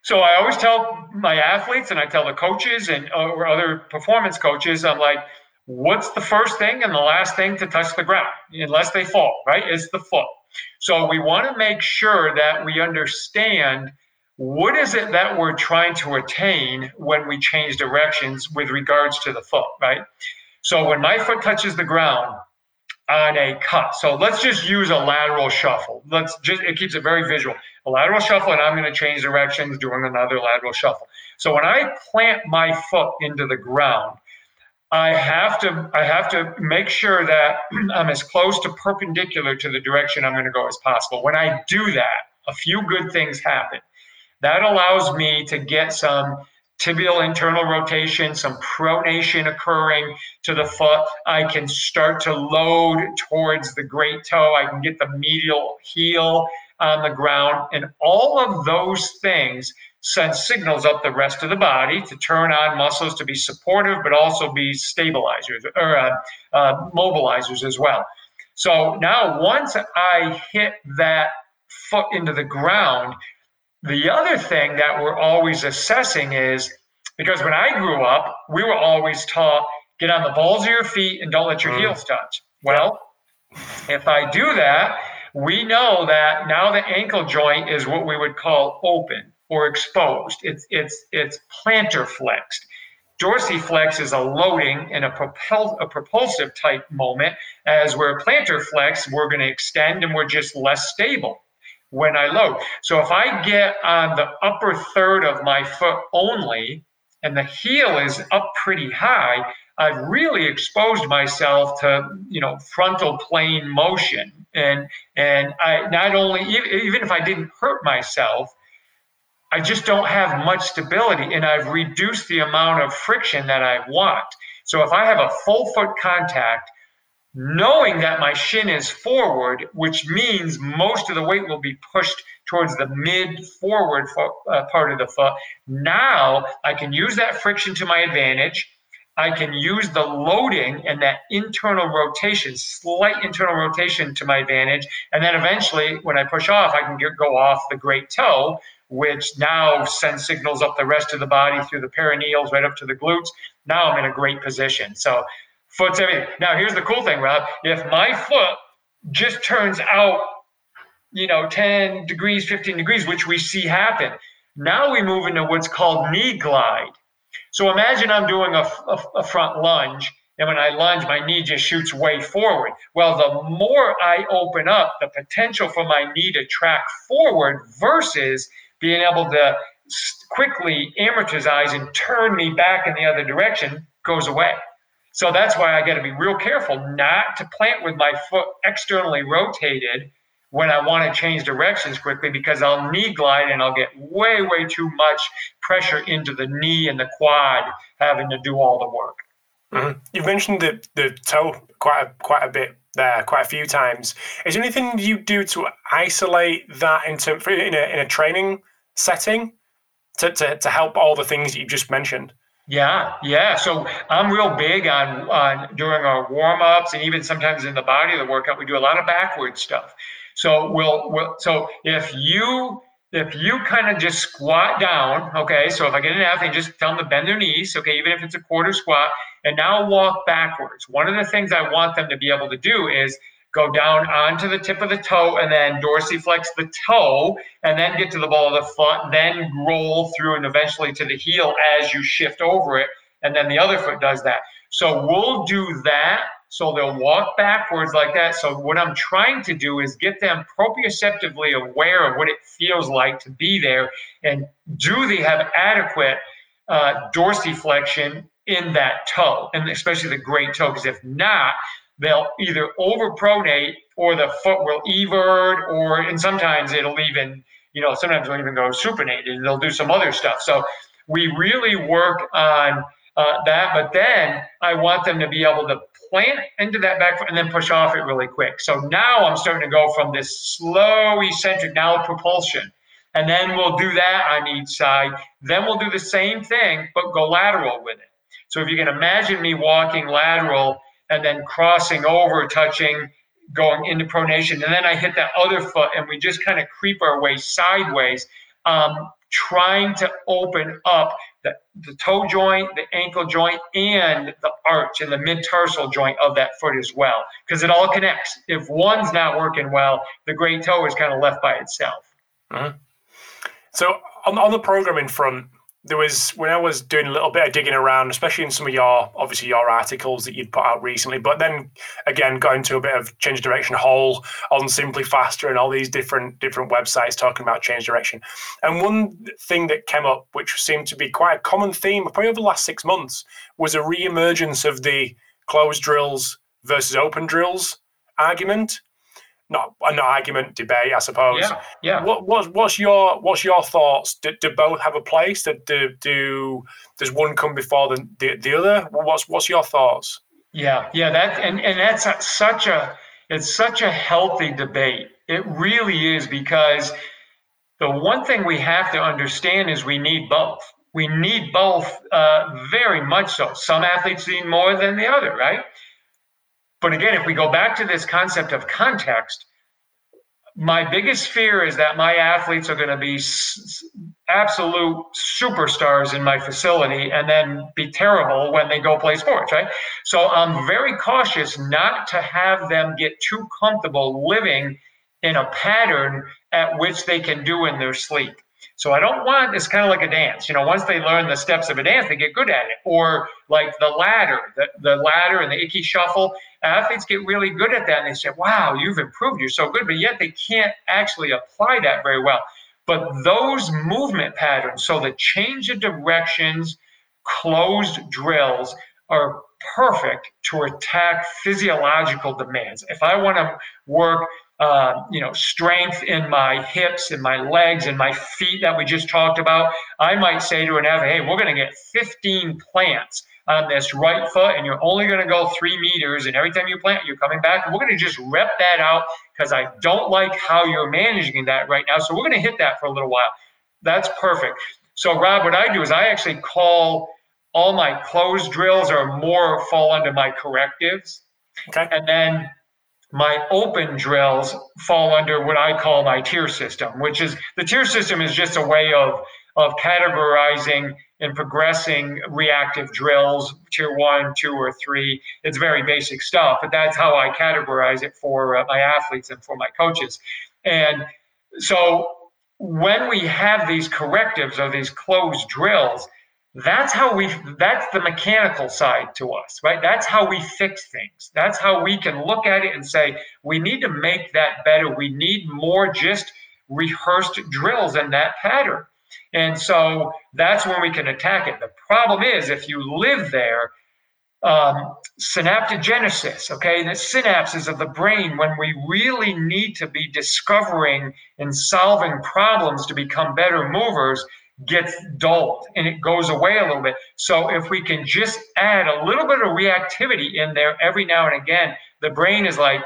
So I always tell my athletes and I tell the coaches and uh, or other performance coaches, I'm like, what's the first thing and the last thing to touch the ground? Unless they fall right? It's the foot so we want to make sure that we understand what is it that we're trying to attain when we change directions with regards to the foot right? So when my foot touches the ground on a cut so let's just use a lateral shuffle let's just it keeps it very visual a lateral shuffle and i'm going to change directions doing another lateral shuffle so when i plant my foot into the ground I have to I have to make sure that I'm as close to perpendicular to the direction I'm going to go as possible. When I do that, a few good things happen. That allows me to get some tibial internal rotation, some pronation occurring to the foot. I can start to load towards the great toe. I can get the medial heel on the ground. And all of those things send signals up the rest of the body to turn on muscles to be supportive, but also be stabilizers or uh, uh, mobilizers as well. So now, once I hit that foot into the ground, the other thing that we're always assessing is because when I grew up, we were always taught get on the balls of your feet and don't let your mm. heels touch. Well, if I do that, we know that now the ankle joint is what we would call open or exposed. It's it's it's plantar flexed. Dorsiflex is a loading and a, propel, a propulsive type moment, as where plantar flex, we're going to extend and we're just less stable when I load. So if I get on the upper third of my foot only and the heel is up pretty high, I've really exposed myself to, you know, frontal plane motion. And and I not only even if I didn't hurt myself, I just don't have much stability and I've reduced the amount of friction that I want. So if I have a full foot contact, knowing that my shin is forward, which means most of the weight will be pushed towards the mid forward uh, part of the foot, now I can use that friction to my advantage. I can use the loading and that internal rotation, slight internal rotation to my advantage. And then eventually, when I push off, I can get, go off the great toe, which now sends signals up the rest of the body through the peroneals right up to the glutes. Now I'm in a great position. So foot's everything. Now here's the cool thing, Rob. If my foot just turns out, you know, 10 degrees, 15 degrees, which we see happen, now we move into what's called knee glide. So imagine I'm doing a, a, a front lunge and when I lunge, my knee just shoots way forward. Well, the more I open up, the potential for my knee to track forward versus being able to quickly amortize and turn me back in the other direction goes away. So that's why I got to be real careful not to plant with my foot externally rotated when I want to change directions quickly because I'll knee glide and I'll get way, way too much pressure into the knee and the quad having to do all the work. Mm-hmm. You've mentioned the, the toe quite a, quite a bit there, quite a few times. Is there anything you do to isolate that in, term, in, a, in a training setting to, to, to help all the things that you've just mentioned? Yeah, yeah. So I'm real big on on during our warm ups and even sometimes in the body of the workout, we do a lot of backward stuff. So we'll, we'll so if you if you kind of just squat down, okay. So if I get an athlete, just tell them to bend their knees, okay, even if it's a quarter squat, and now walk backwards. One of the things I want them to be able to do is go down onto the tip of the toe and then dorsiflex the toe and then get to the ball of the foot, then roll through and eventually to the heel as you shift over it. And then the other foot does that. So we'll do that. So they'll walk backwards like that. So what I'm trying to do is get them proprioceptively aware of what it feels like to be there and do they have adequate uh, dorsiflexion in that toe, and especially the great toe, because if not, they'll either overpronate or the foot will evert, or and sometimes it'll even, you know, sometimes they'll even go supinated. They'll do some other stuff. So we really work on uh, that, but then I want them to be able to plant into that back foot and then push off it really quick. So now I'm starting to go from this slow eccentric now propulsion. And then we'll do that on each side. Then we'll do the same thing, but go lateral with it. So if you can imagine me walking lateral and then crossing over, touching, going into pronation, and then I hit that other foot and we just kind of creep our way sideways, um, trying to open up the, the toe joint, the ankle joint, and the arch and the mid tarsal joint of that foot as well, because it all connects. If one's not working well, the great toe is kind of left by itself. Uh-huh. So on, on the programming front, there was when I was doing a little bit of digging around, especially in some of your obviously your articles that you'd put out recently, but then again going to a bit of change direction whole on Simply Faster and all these different different websites talking about change direction. And one thing that came up, which seemed to be quite a common theme, probably over the last six months, was a re-emergence of the closed drills versus open drills argument not an argument debate, I suppose. Yeah, yeah. What, what what's your what's your thoughts? Do, do both have a place? Do, do, do does one come before the, the, the other? What's what's your thoughts? Yeah, yeah. That and and that's such a it's such a healthy debate. It really is because the one thing we have to understand is we need both. We need both uh, very much so. Some athletes need more than the other, right? But again, if we go back to this concept of context, my biggest fear is that my athletes are going to be absolute superstars in my facility and then be terrible when they go play sports, right? So I'm very cautious not to have them get too comfortable living in a pattern at which they can do in their sleep. So I don't want it's kind of like a dance. You know, once they learn the steps of a dance, they get good at it. Or like the ladder, the, the ladder and the Ickey shuffle. Athletes get really good at that and they say, Wow, you've improved, you're so good, but yet they can't actually apply that very well. But those movement patterns, so the change of directions, closed drills are perfect to attack physiological demands. If I want to work uh, you know, strength in my hips and my legs and my feet that we just talked about, I might say to an athlete, hey, we're going to get 15 plants on this right foot, and you're only going to go three meters. And every time you plant, you're coming back. And we're going to just rep that out because I don't like how you're managing that right now. So we're going to hit that for a little while. That's perfect. So, Rob, what I do is I actually call all my closed drills or more fall under my correctives. Okay. And then my open drills fall under what I call my tier system, which is the tier system is just a way of of categorizing and progressing reactive drills, tier one, two, or three. It's very basic stuff, but that's how I categorize it for uh, my athletes and for my coaches. And so when we have these correctives or these closed drills, that's how we that's the mechanical side to us right? That's how we fix things. That's how we can look at it and say we need to make that better. We need more just rehearsed drills in that pattern. And so that's when we can attack it. The problem is if you live there um, synaptogenesis, okay, the synapses of the brain when we really need to be discovering and solving problems to become better movers gets dulled and it goes away a little bit. So if we can just add a little bit of reactivity in there every now and again, the brain is like,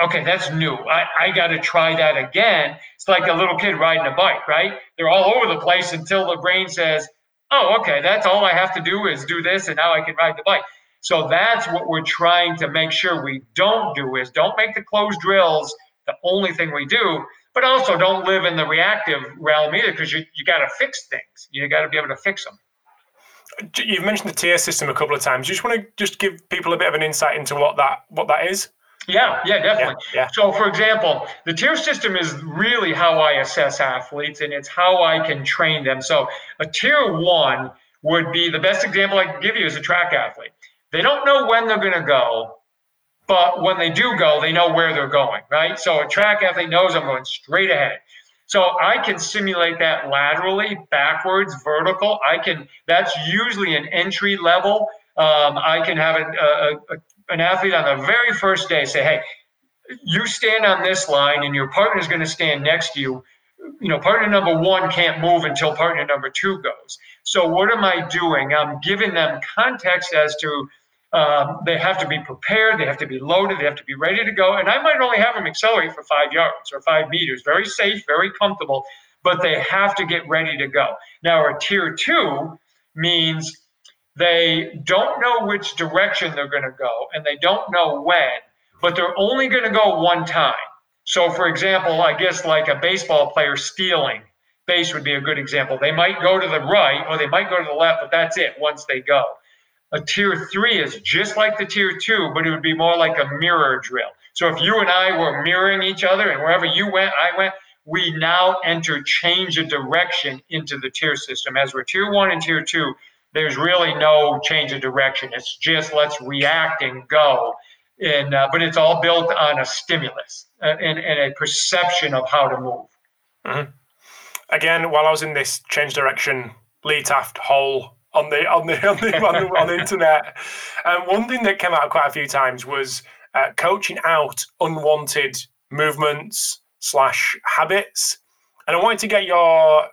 okay, that's new. I, I got to try that again. It's like a little kid riding a bike, right? They're all over the place until the brain says, oh, okay, that's all I have to do is do this and now I can ride the bike. So that's what we're trying to make sure we don't do is don't make the closed drills the only thing we do, but also don't live in the reactive realm either because you, you got to fix things. You got to be able to fix them. You've mentioned the tier system a couple of times. You just want to just give people a bit of an insight into what that what that is? Yeah, yeah, definitely. Yeah, yeah. So, for example, the tier system is really how I assess athletes and it's how I can train them. So, a tier one would be the best example I can give you is a track athlete. They don't know when they're going to go, but when they do go, they know where they're going, right? So a track athlete knows I'm going straight ahead. So I can simulate that laterally, backwards, vertical. I can. That's usually an entry level. Um, I can have a, a, a, an athlete on the very first day say, "Hey, you stand on this line, and your partner is going to stand next to you. You know, partner number one can't move until partner number two goes. So what am I doing? I'm giving them context as to um, they have to be prepared, they have to be loaded, they have to be ready to go. And I might only have them accelerate for five yards or five meters, very safe, very comfortable, but they have to get ready to go. Now, a tier two means they don't know which direction they're going to go and they don't know when, but they're only going to go one time. So, for example, I guess like a baseball player stealing base would be a good example. They might go to the right or they might go to the left, but that's it once they go. A tier three is just like the tier two, but it would be more like a mirror drill. So if you and I were mirroring each other and wherever you went, I went, we now enter change of direction into the tier system. As we're tier one and tier two, there's really no change of direction. It's just let's react and go. And, uh, but it's all built on a stimulus uh, and, and, a perception of how to move. Mm-hmm. Again, while I was in this change direction Lee Taft hole on the on the on the, on the, on the internet. And one thing that came out quite a few times was uh, coaching out unwanted movements slash habits. And I wanted to get your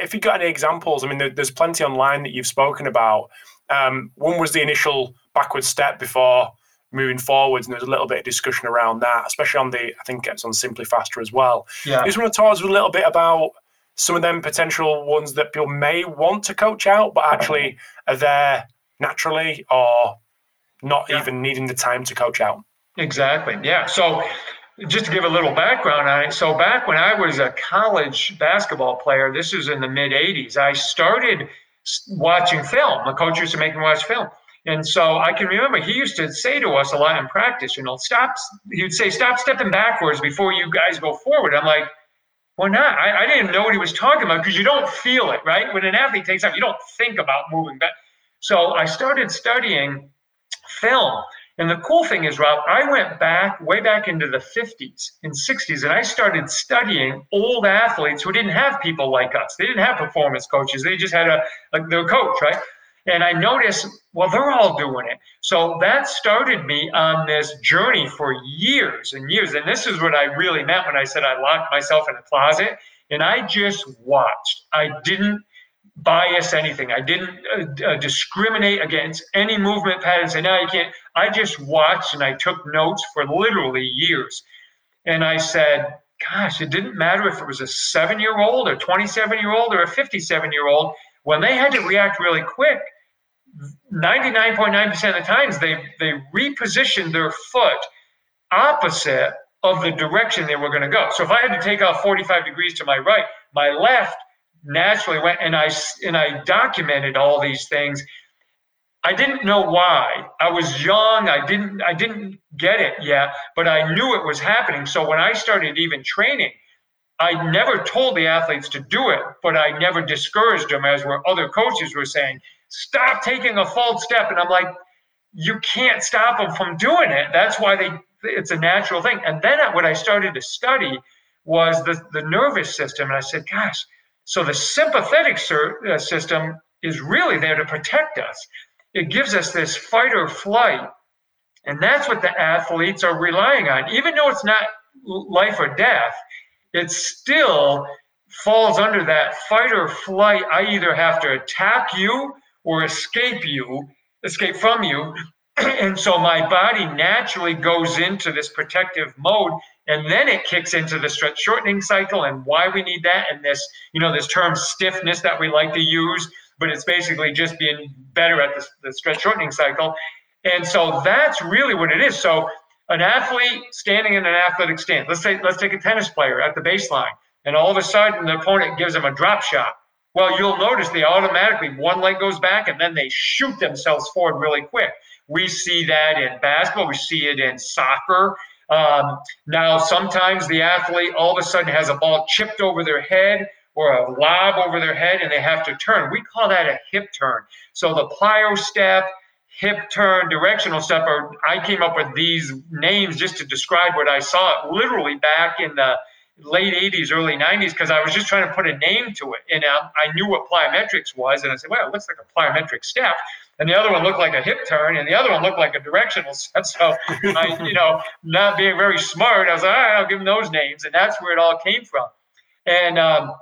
if you got any examples. I mean, there, there's plenty online that you've spoken about. Um, one was the initial backward step before moving forwards, and there's a little bit of discussion around that, especially on the I think it's on Simply Faster as well. Yeah. I just want to talk a little bit about some of them potential ones that people may want to coach out, but actually are there naturally or not yeah. even needing the time to coach out. Exactly. Yeah. So just to give a little background on it. So back when I was a college basketball player, this was in the mid 80s, I started watching film. The coach used to make me watch film. And so I can remember he used to say to us a lot in practice, you know, stop, he would say, stop stepping backwards before you guys go forward. I'm like, well, not. I, I didn't know what he was talking about because you don't feel it, right? When an athlete takes off, you don't think about moving back. So I started studying film. And the cool thing is, Rob, I went back way back into the 50s and 60s, and I started studying old athletes who didn't have people like us. They didn't have performance coaches. They just had a, a their coach, right? And I noticed, well, they're all doing it. So that started me on this journey for years and years. And this is what I really meant when I said I locked myself in a closet and I just watched. I didn't bias anything. I didn't uh, uh, discriminate against any movement pattern. Say, no, you can't. I just watched and I took notes for literally years. And I said, gosh, it didn't matter if it was a seven year old, a 27 year old, or a 57 year old. When they had to react really quick, 99.9% of the times they they repositioned their foot opposite of the direction they were going to go. So if I had to take off 45 degrees to my right, my left naturally went and I and I documented all these things. I didn't know why. I was young. I didn't I didn't get it yet, but I knew it was happening. So when I started even training, I never told the athletes to do it, but I never discouraged them as where other coaches were saying, stop taking a false step. And I'm like, you can't stop them from doing it. That's why they, it's a natural thing. And then what I started to study was the, the nervous system. And I said, gosh, so the sympathetic uh, system is really there to protect us. it gives us this fight or flight. And that's what the athletes are relying on. Even though it's not life or death, it still falls under that fight or flight. I either have to attack you or escape you, escape from you. and so my body naturally goes into this protective mode and then it kicks into the stretch shortening cycle and why we need that and this you know this term stiffness that we like to use but it's basically just being better at the, the stretch shortening cycle. And so that's really what it is. So an athlete standing in an athletic stance let's say let's take a tennis player at the baseline and all of a sudden the opponent gives him a drop shot well you'll notice they automatically one leg goes back and then they shoot themselves forward really quick we see that in basketball we see it in soccer um, now, sometimes the athlete all of a sudden has a ball chipped over their head or a lob over their head and they have to turn. We call that a hip turn. So the plyo step, hip turn, directional step, or I came up with these names just to describe what I saw literally back in the late 80s, early 90s, because I was just trying to put a name to it. And um, I knew what plyometrics was. And I said, well, it looks like a plyometric step and the other one looked like a hip turn, and the other one looked like a directional set. So, I, you know, not being very smart, I was like, all right, I'll give them those names, and that's where it all came from. And um,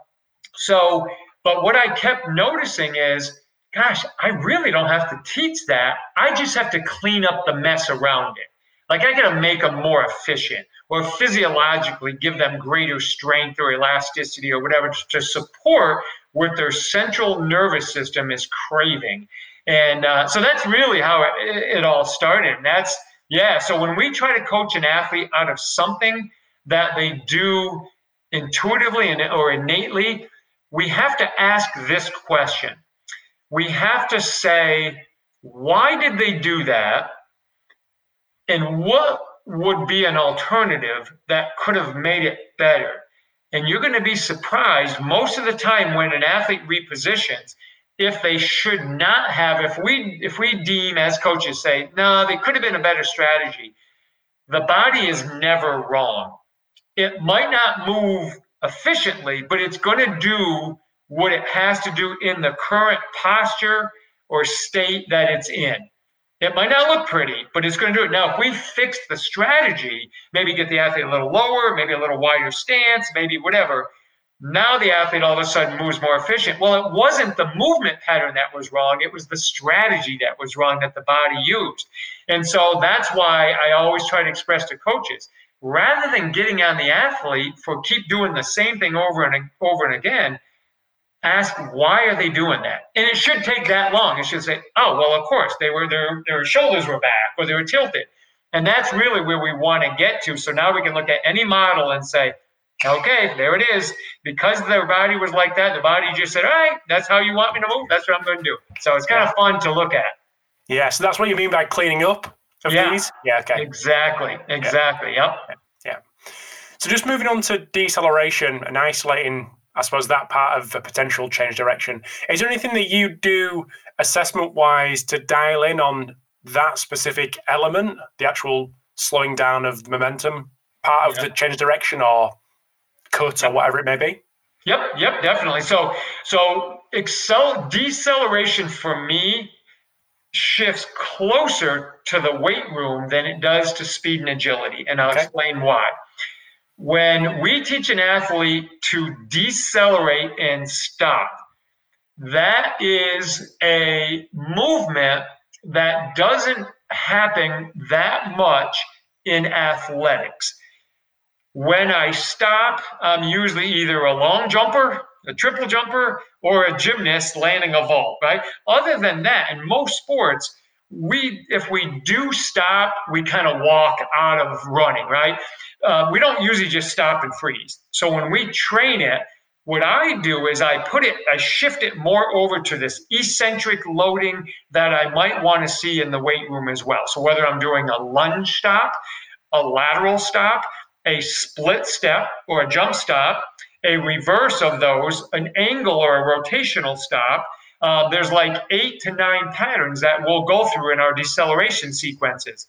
so, but what I kept noticing is, gosh, I really don't have to teach that. I just have to clean up the mess around it. Like I got to make them more efficient, or physiologically give them greater strength or elasticity or whatever to support what their central nervous system is craving. And uh, so that's really how it, it all started. And that's, yeah. So when we try to coach an athlete out of something that they do intuitively and, or innately, we have to ask this question. We have to say, why did they do that? And what would be an alternative that could have made it better? And you're going to be surprised most of the time when an athlete repositions, if they should not have if we if we deem as coaches say no they could have been a better strategy. The body is never wrong. It might not move efficiently but it's going to do what it has to do in the current posture or state that it's in it might not look pretty but it's going to do it now if we fix the strategy maybe get the athlete a little lower maybe a little wider stance maybe whatever now the athlete all of a sudden moves more efficient. Well, it wasn't the movement pattern that was wrong, it was the strategy that was wrong that the body used. And so that's why I always try to express to coaches rather than getting on the athlete for keep doing the same thing over and over and again, ask why are they doing that? And it should take that long. It should say, oh, well, of course, they were their their shoulders were back or they were tilted. And that's really where we want to get to. So now we can look at any model and say, Okay, there it is. Because their body was like that, the body just said, all right, that's how you want me to move. That's what I'm going to do. So it's kind of fun to look at. Yeah, so that's what you mean by cleaning up of yeah. these? Yeah, okay. Exactly, exactly. Yeah. Yep. Yeah. So just moving on to deceleration and isolating, I suppose, that part of the potential change direction. Is there anything that you do assessment wise to dial in on that specific element, the actual slowing down of momentum part of yeah. the change direction, or cut or whatever it may be? Yep, yep, definitely. So, so excel deceleration for me shifts closer to the weight room than it does to speed and agility, and I'll okay. explain why. When we teach an athlete to decelerate and stop, that is a movement that doesn't happen that much in athletics. When I stop, I'm usually either a long jumper, a triple jumper, or a gymnast landing a vault, right? Other than that, in most sports, we if we do stop, we kind of walk out of running, right? Uh, we don't usually just stop and freeze. So when we train it, what I do is I put it, I shift it more over to this eccentric loading that I might want to see in the weight room as well. So whether I'm doing a lunge stop, a lateral stop, a split step or a jump stop, a reverse of those, an angle or a rotational stop. Uh, there's like eight to nine patterns that we'll go through in our deceleration sequences.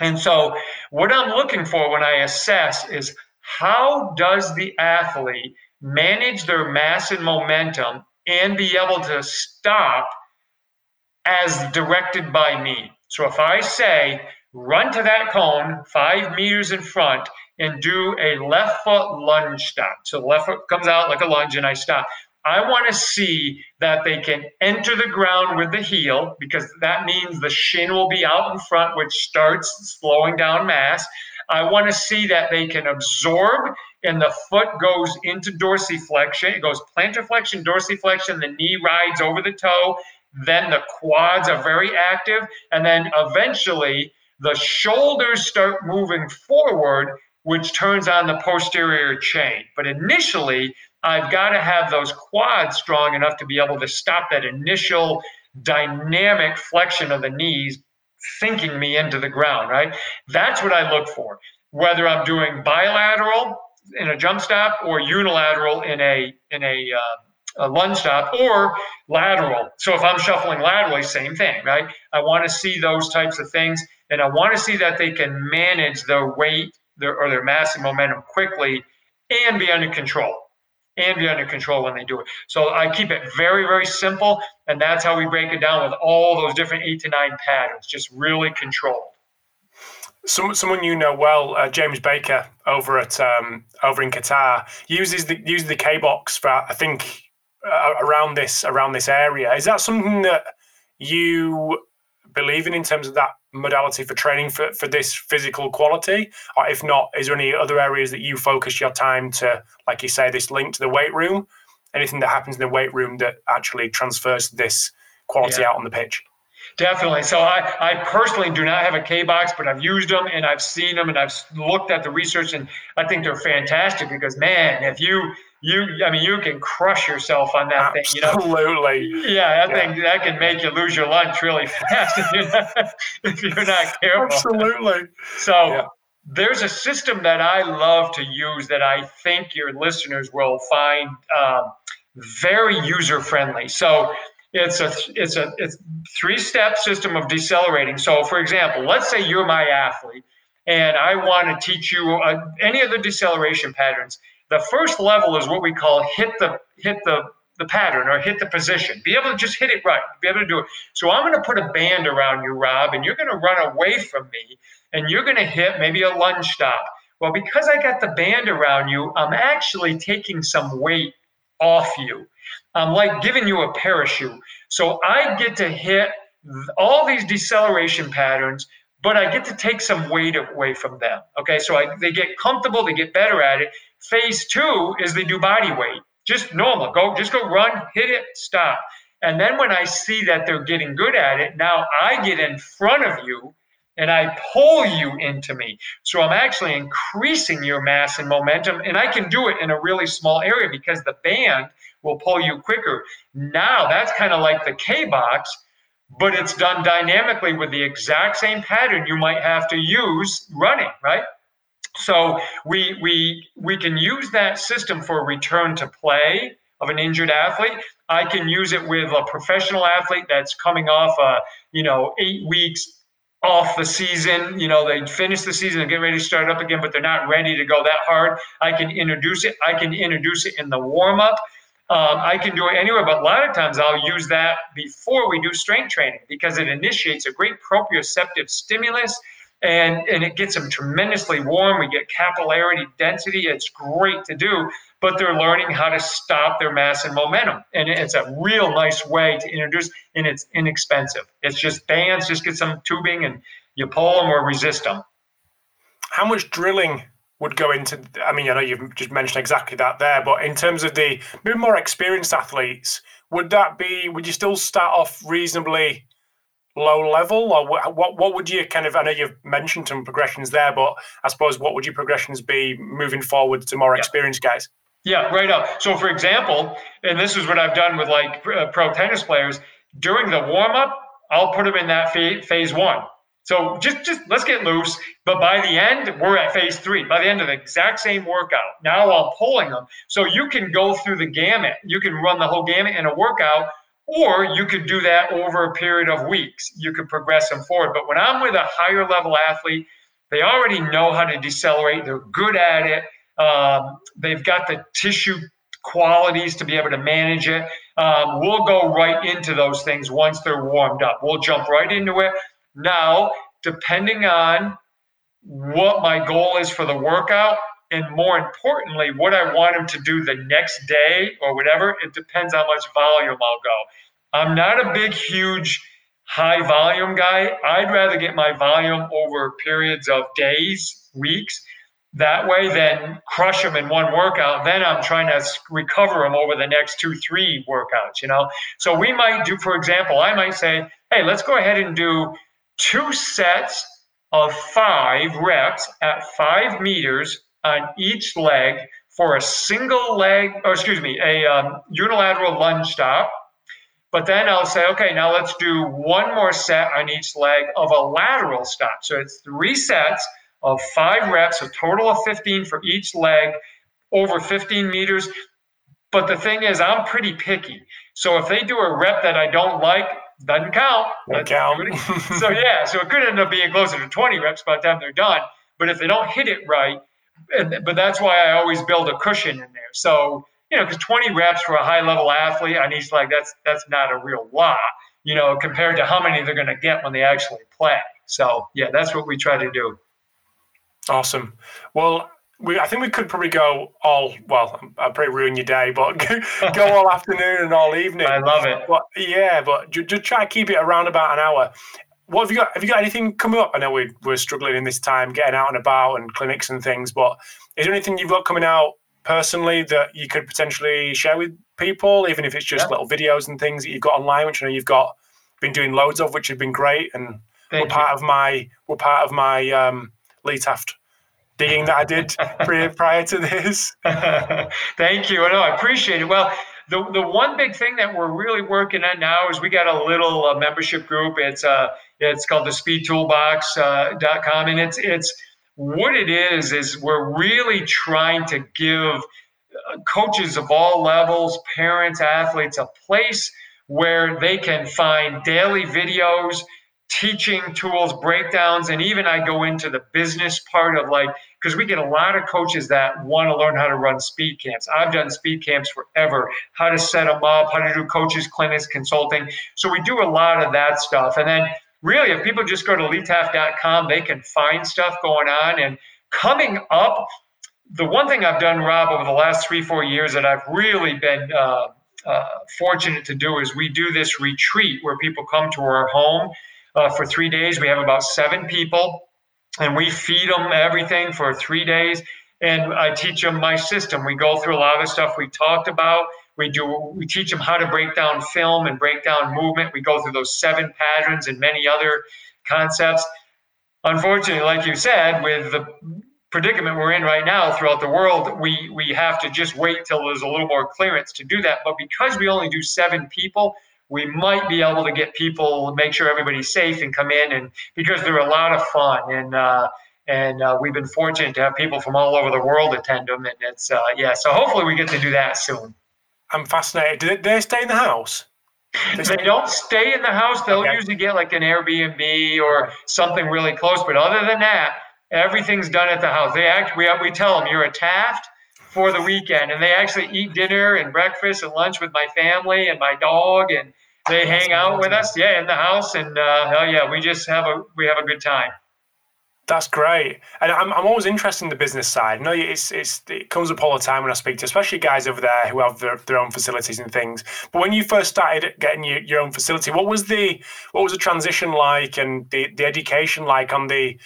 And so, what I'm looking for when I assess is how does the athlete manage their mass and momentum and be able to stop as directed by me. So if I say, run to that cone five meters in front and do a left foot lunge stop. So left foot comes out like a lunge and I stop. I want to see that they can enter the ground with the heel because that means the shin will be out in front, which starts slowing down mass. I want to see that they can absorb and the foot goes into dorsiflexion. It goes plantar flexion, dorsiflexion, the knee rides over the toe. Then the quads are very active. And then eventually the shoulders start moving forward, which turns on the posterior chain. But initially, I've got to have those quads strong enough to be able to stop that initial dynamic flexion of the knees, sinking me into the ground, right? That's what I look for. Whether I'm doing bilateral in a jump stop or unilateral in a in a, uh, a lunge stop or lateral. So if I'm shuffling laterally, same thing, right? I want to see those types of things, and I want to see that they can manage their weight their, or their mass and momentum quickly and be under control and be under control when they do it. So I keep it very, very simple. And that's how we break it down with all those different eight to nine patterns, just really controlled. Some, someone you know well, uh, James Baker over at um, over in Qatar, uses the uses the K box for I think uh, around this around this area. Is that something that you believe in in terms of that modality for training for, for this physical quality? Or if not, is there any other areas that you focus your time to, like you say, this link to the weight room? Anything that happens in the weight room that actually transfers this quality yeah. out on the pitch? Definitely. So I, I personally do not have a K box, but I've used them and I've seen them and I've looked at the research and I think they're fantastic because man, if you you I mean you can crush yourself on that Absolutely. thing. You know? Absolutely. Yeah, that yeah. thing that can make you lose your lunch really fast if you're not, if you're not careful. Absolutely. So yeah. there's a system that I love to use that I think your listeners will find um, very user friendly. So it's a it's a it's three step system of decelerating. So for example, let's say you're my athlete and I want to teach you uh, any of the deceleration patterns the first level is what we call hit the hit the the pattern or hit the position. Be able to just hit it right. Be able to do it. So I'm going to put a band around you, Rob, and you're going to run away from me, and you're going to hit maybe a lunge stop. Well, because I got the band around you, I'm actually taking some weight off you. I'm like giving you a parachute. So I get to hit all these deceleration patterns, but I get to take some weight away from them. Okay, so I, they get comfortable, they get better at it, Phase two is they do body weight, just normal. Go, just go run, hit it, stop. And then when I see that they're getting good at it, now I get in front of you and I pull you into me. So I'm actually increasing your mass and momentum, and I can do it in a really small area because the band will pull you quicker. Now that's kind of like the K box, but it's done dynamically with the exact same pattern you might have to use running, right? So we we we can use that system for return to play of an injured athlete. I can use it with a professional athlete that's coming off a you know eight weeks off the season. You know they finish the season and get ready to start up again, but they're not ready to go that hard. I can introduce it. I can introduce it in the warm up. Um, I can do it anywhere, but a lot of times I'll use that before we do strength training because it initiates a great proprioceptive stimulus and and it gets them tremendously warm. We get capillarity density. It's great to do, but they're learning how to stop their mass and momentum, and it's a real nice way to introduce, and it's inexpensive. It's just bands. Just get some tubing and you pull them or resist them. How much drilling would go into? I mean, I know you've just mentioned exactly that there, but in terms of the maybe more experienced athletes, would that be? Would you still start off reasonably? Low level, or what, what, what would you kind of? I know you've mentioned some progressions there, but I suppose what would your progressions be moving forward to more yeah. experienced guys? Yeah, right up. So, for example, and this is what I've done with like uh, pro tennis players during the warm up, I'll put them in that phase one. So just just let's get loose. But by the end, we're at phase three. By the end of the exact same workout, now I'm pulling them. So you can go through the gamut. You can run the whole gamut in a workout or you could do that over a period of weeks. You could progress them forward. But when I'm with a higher level athlete, they already know how to decelerate. They're good at it. Um, they've got the tissue qualities to be able to manage it. Um, we'll go right into those things once they're warmed up. We'll jump right into it. Now, depending on what my goal is for the workout, and more importantly, what I want them to do the next day or whatever, it depends how much volume I'll go. I'm not a big, huge, high volume guy. I'd rather get my volume over periods of days, weeks, that way than crush them in one workout. Then I'm trying to recover them over the next two, three workouts, you know? So we might do, for example, I might say, hey, let's go ahead and do two sets of five reps at five meters on each leg for a single leg, or excuse me, a um, unilateral lunge stop. But then I'll say, okay, now let's do one more set on each leg of a lateral stop. So it's three sets of five reps, a total of 15 for each leg over 15 meters. But the thing is, I'm pretty picky. So if they do a rep that I don't like, doesn't count. Doesn't count. so yeah, so it could end up being closer to 20 reps by the time they're done. But if they don't hit it right, but that's why I always build a cushion in there. So you know, because 20 reps for a high level athlete on each leg, that's that's not a real lot, you know, compared to how many they're going to get when they actually play. So yeah, that's what we try to do. Awesome. Well, we, I think we could probably go all well. I'll probably ruin your day, but go all afternoon and all evening. I love it. But yeah, but just try to keep it around about an hour. What have you got? Have you got anything coming up? I know we, we're struggling in this time, getting out and about and clinics and things. But is there anything you've got coming out personally that you could potentially share with people, even if it's just yeah. little videos and things that you've got online, which I know you've got been doing loads of, which have been great and Thank were part you. of my were part of my um, Lee Taft digging that I did prior to this. Thank you. No, I appreciate it. Well, the, the one big thing that we're really working on now is we got a little uh, membership group. It's uh, it's called the speedtoolbox.com, uh, and it's it's what it is is we're really trying to give uh, coaches of all levels, parents, athletes, a place where they can find daily videos teaching tools, breakdowns, and even I go into the business part of like, because we get a lot of coaches that want to learn how to run speed camps. I've done speed camps forever, how to set them up, how to do coaches, clinics, consulting. So we do a lot of that stuff. And then really, if people just go to leetaft.com, they can find stuff going on. And coming up, the one thing I've done, Rob, over the last three, four years that I've really been uh, uh, fortunate to do is we do this retreat where people come to our home uh, for three days. We have about seven people, and we feed them everything for three days. And I teach them my system. We go through a lot of stuff we talked about. We do. We teach them how to break down film and break down movement. We go through those seven patterns and many other concepts. Unfortunately, like you said, with the predicament we're in right now throughout the world, we we have to just wait till there's a little more clearance to do that. But because we only do seven people, we might be able to get people, make sure everybody's safe and come in, and because they're a lot of fun, and uh, and uh, we've been fortunate to have people from all over the world attend them, and it's uh, yeah. So hopefully we get to do that soon. I'm fascinated. Do they, stay in the house? They, they don't stay in the house. They'll okay. usually get like an Airbnb or something really close. But other than that, everything's done at the house. They act. We we tell them you're a Taft for the weekend, and they actually eat dinner and breakfast and lunch with my family and my dog, and they hang out with us, yeah, in the house, and uh, hell yeah, we just have a we have a good time. That's great, and I'm, I'm always interested in the business side. I know it's it's it comes up all the time when I speak to, especially guys over there who have their, their own facilities and things. But when you first started getting your, your own facility, what was the what was the transition like, and the, the education like on the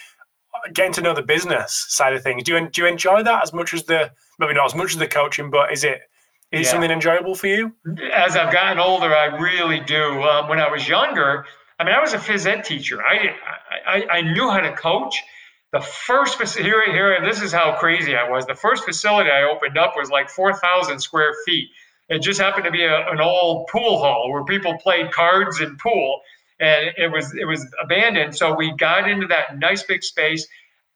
getting to know the business side of things? Do you do you enjoy that as much as the maybe not as much as the coaching, but is it is yeah. something enjoyable for you? As I've gotten older, I really do. Um, when I was younger, I mean, I was a phys ed teacher. I, I, I knew how to coach. The first here, here, this is how crazy I was. The first facility I opened up was like 4,000 square feet. It just happened to be a, an old pool hall where people played cards and pool, and it was it was abandoned. So we got into that nice big space.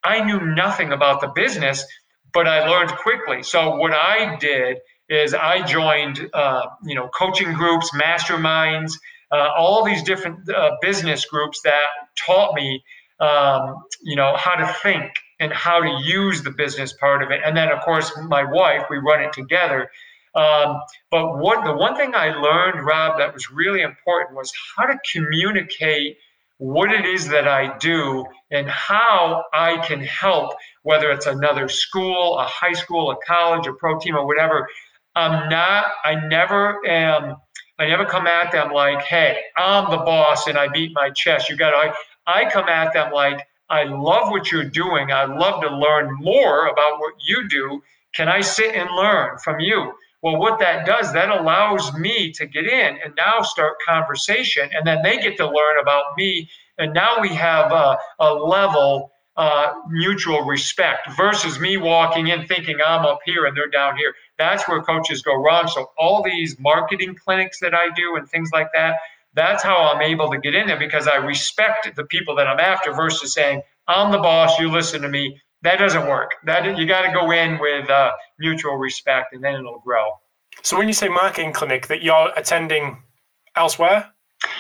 I knew nothing about the business, but I learned quickly. So what I did is I joined, uh, you know, coaching groups, masterminds, uh, all these different uh, business groups that taught me, um, you know, how to think and how to use the business part of it. And then, of course, my wife, we run it together. Um, but what the one thing I learned, Rob, that was really important was how to communicate what it is that I do and how I can help, whether it's another school, a high school, a college, a pro team, or whatever. I'm not, I never am, I never come at them like, hey, I'm the boss and I beat my chest. You got to, I, I come at them like, I love what you're doing. I love to learn more about what you do. Can I sit and learn from you? Well, what that does, that allows me to get in and now start conversation, and then they get to learn about me. And now we have a, a level uh, mutual respect versus me walking in thinking I'm up here and they're down here. That's where coaches go wrong. So, all these marketing clinics that I do and things like that, that's how I'm able to get in there because I respect the people that I'm after versus saying, I'm the boss, you listen to me that doesn't work. That you got to go in with uh, mutual respect, and then it'll grow. So when you say marketing clinic, that you're attending elsewhere?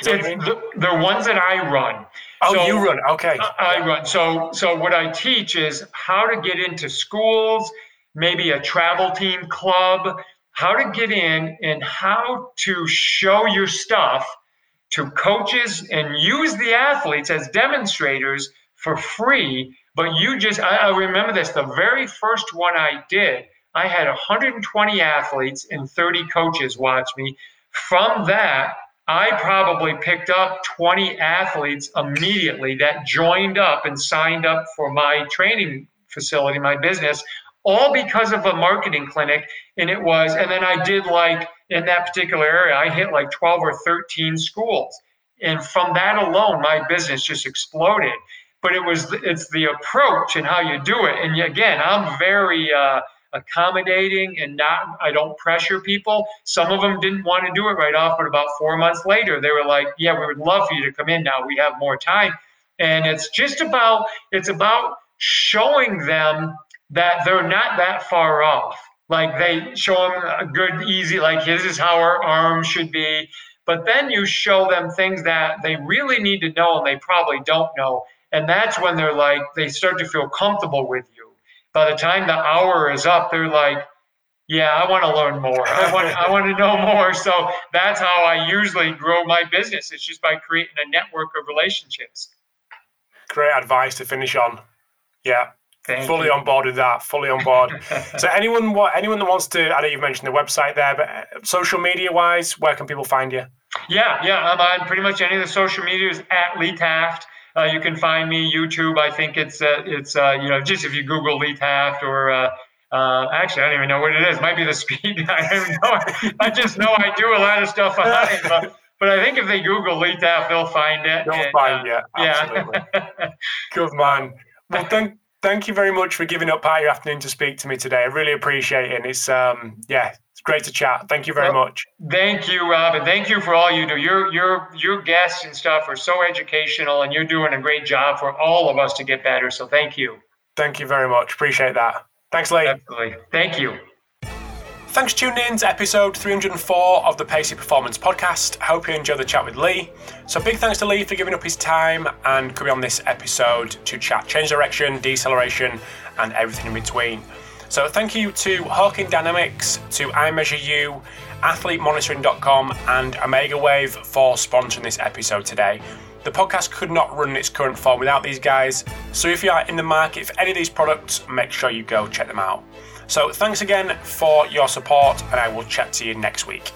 The, the ones that I run. Oh, so you run. Okay. I, I run. So so what I teach is how to get into schools, maybe a travel team club, how to get in and how to show your stuff to coaches and use the athletes as demonstrators for free but you just, I, I remember this the very first one I did, I had 120 athletes and 30 coaches watch me. From that, I probably picked up 20 athletes immediately that joined up and signed up for my training facility, my business, all because of a marketing clinic. And it was, and then I did like in that particular area, I hit like 12 or 13 schools. And from that alone, my business just exploded but it was it's the approach and how you do it. And again, I'm very uh, accommodating and not I don't pressure people. Some of them didn't want to do it right off, but about four months later, they were like, "Yeah, we would love for you to come in now. We have more time." And it's just about it's about showing them that they're not that far off. Like they show them a good, easy, like this is how our arm should be. But then you show them things that they really need to know and they probably don't know. And that's when they're like, they start to feel comfortable with you. By the time the hour is up, they're like, yeah, I want to learn more. I want, I want to know more. So that's how I usually grow my business. It's just by creating a network of relationships. Great advice to finish on. Yeah. Thank fully you. on board with that. Fully on board. so anyone, what anyone that wants to, I know you've mentioned the website there, but uh, social media wise, where can people find you? Yeah, yeah, I'm on pretty much any of the social medias at Lee Taft. Uh, you can find me YouTube. I think it's uh, it's uh, you know just if you Google Lee Taft or uh, uh, actually I don't even know what it is. It might be the speed. I don't know. I just know I do a lot of stuff on it, but. But I think if they Google Lee Taft, they'll find it. They'll and, find it. Absolutely. Yeah. Good man. Well, thank thank you very much for giving up part of your afternoon to speak to me today. I really appreciate it. And it's um yeah, great to chat. Thank you very well, much. Thank you, Rob, and thank you for all you do. Your your your guests and stuff are so educational, and you're doing a great job for all of us to get better. So thank you. Thank you very much. Appreciate that. Thanks, Lee. Absolutely. Thank you. Thanks for tuning in to episode 304 of the Pacey Performance Podcast. I hope you enjoyed the chat with Lee. So, big thanks to Lee for giving up his time and coming on this episode to chat change direction, deceleration, and everything in between. So thank you to Hawkin Dynamics, to iMeasureU, AthleteMonitoring.com, and OmegaWave for sponsoring this episode today. The podcast could not run in its current form without these guys, so if you are in the market for any of these products, make sure you go check them out. So thanks again for your support, and I will chat to you next week.